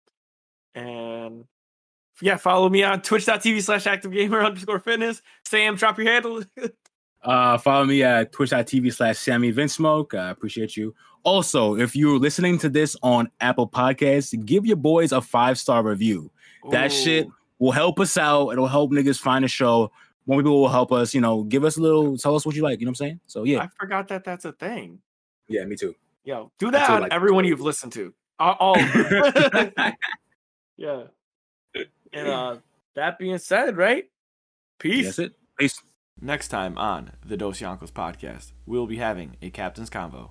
And yeah, follow me on twitch.tv slash active gamer underscore fitness. Sam, drop your handle. Uh, follow me at twitch.tv slash Sammy Vinsmoke. I appreciate you. Also, if you're listening to this on Apple Podcasts, give your boys a five star review. That shit will help us out. It'll help niggas find the show. More people will help us, you know, give us a little, tell us what you like. You know what I'm saying? So, yeah. I forgot that that's a thing. Yeah, me too. Yo, do that feel on like- everyone you've listened to. All, all yeah. And uh, that being said, right? Peace. That's it. Peace. Next time on the Dos Yankos podcast, we'll be having a captain's convo.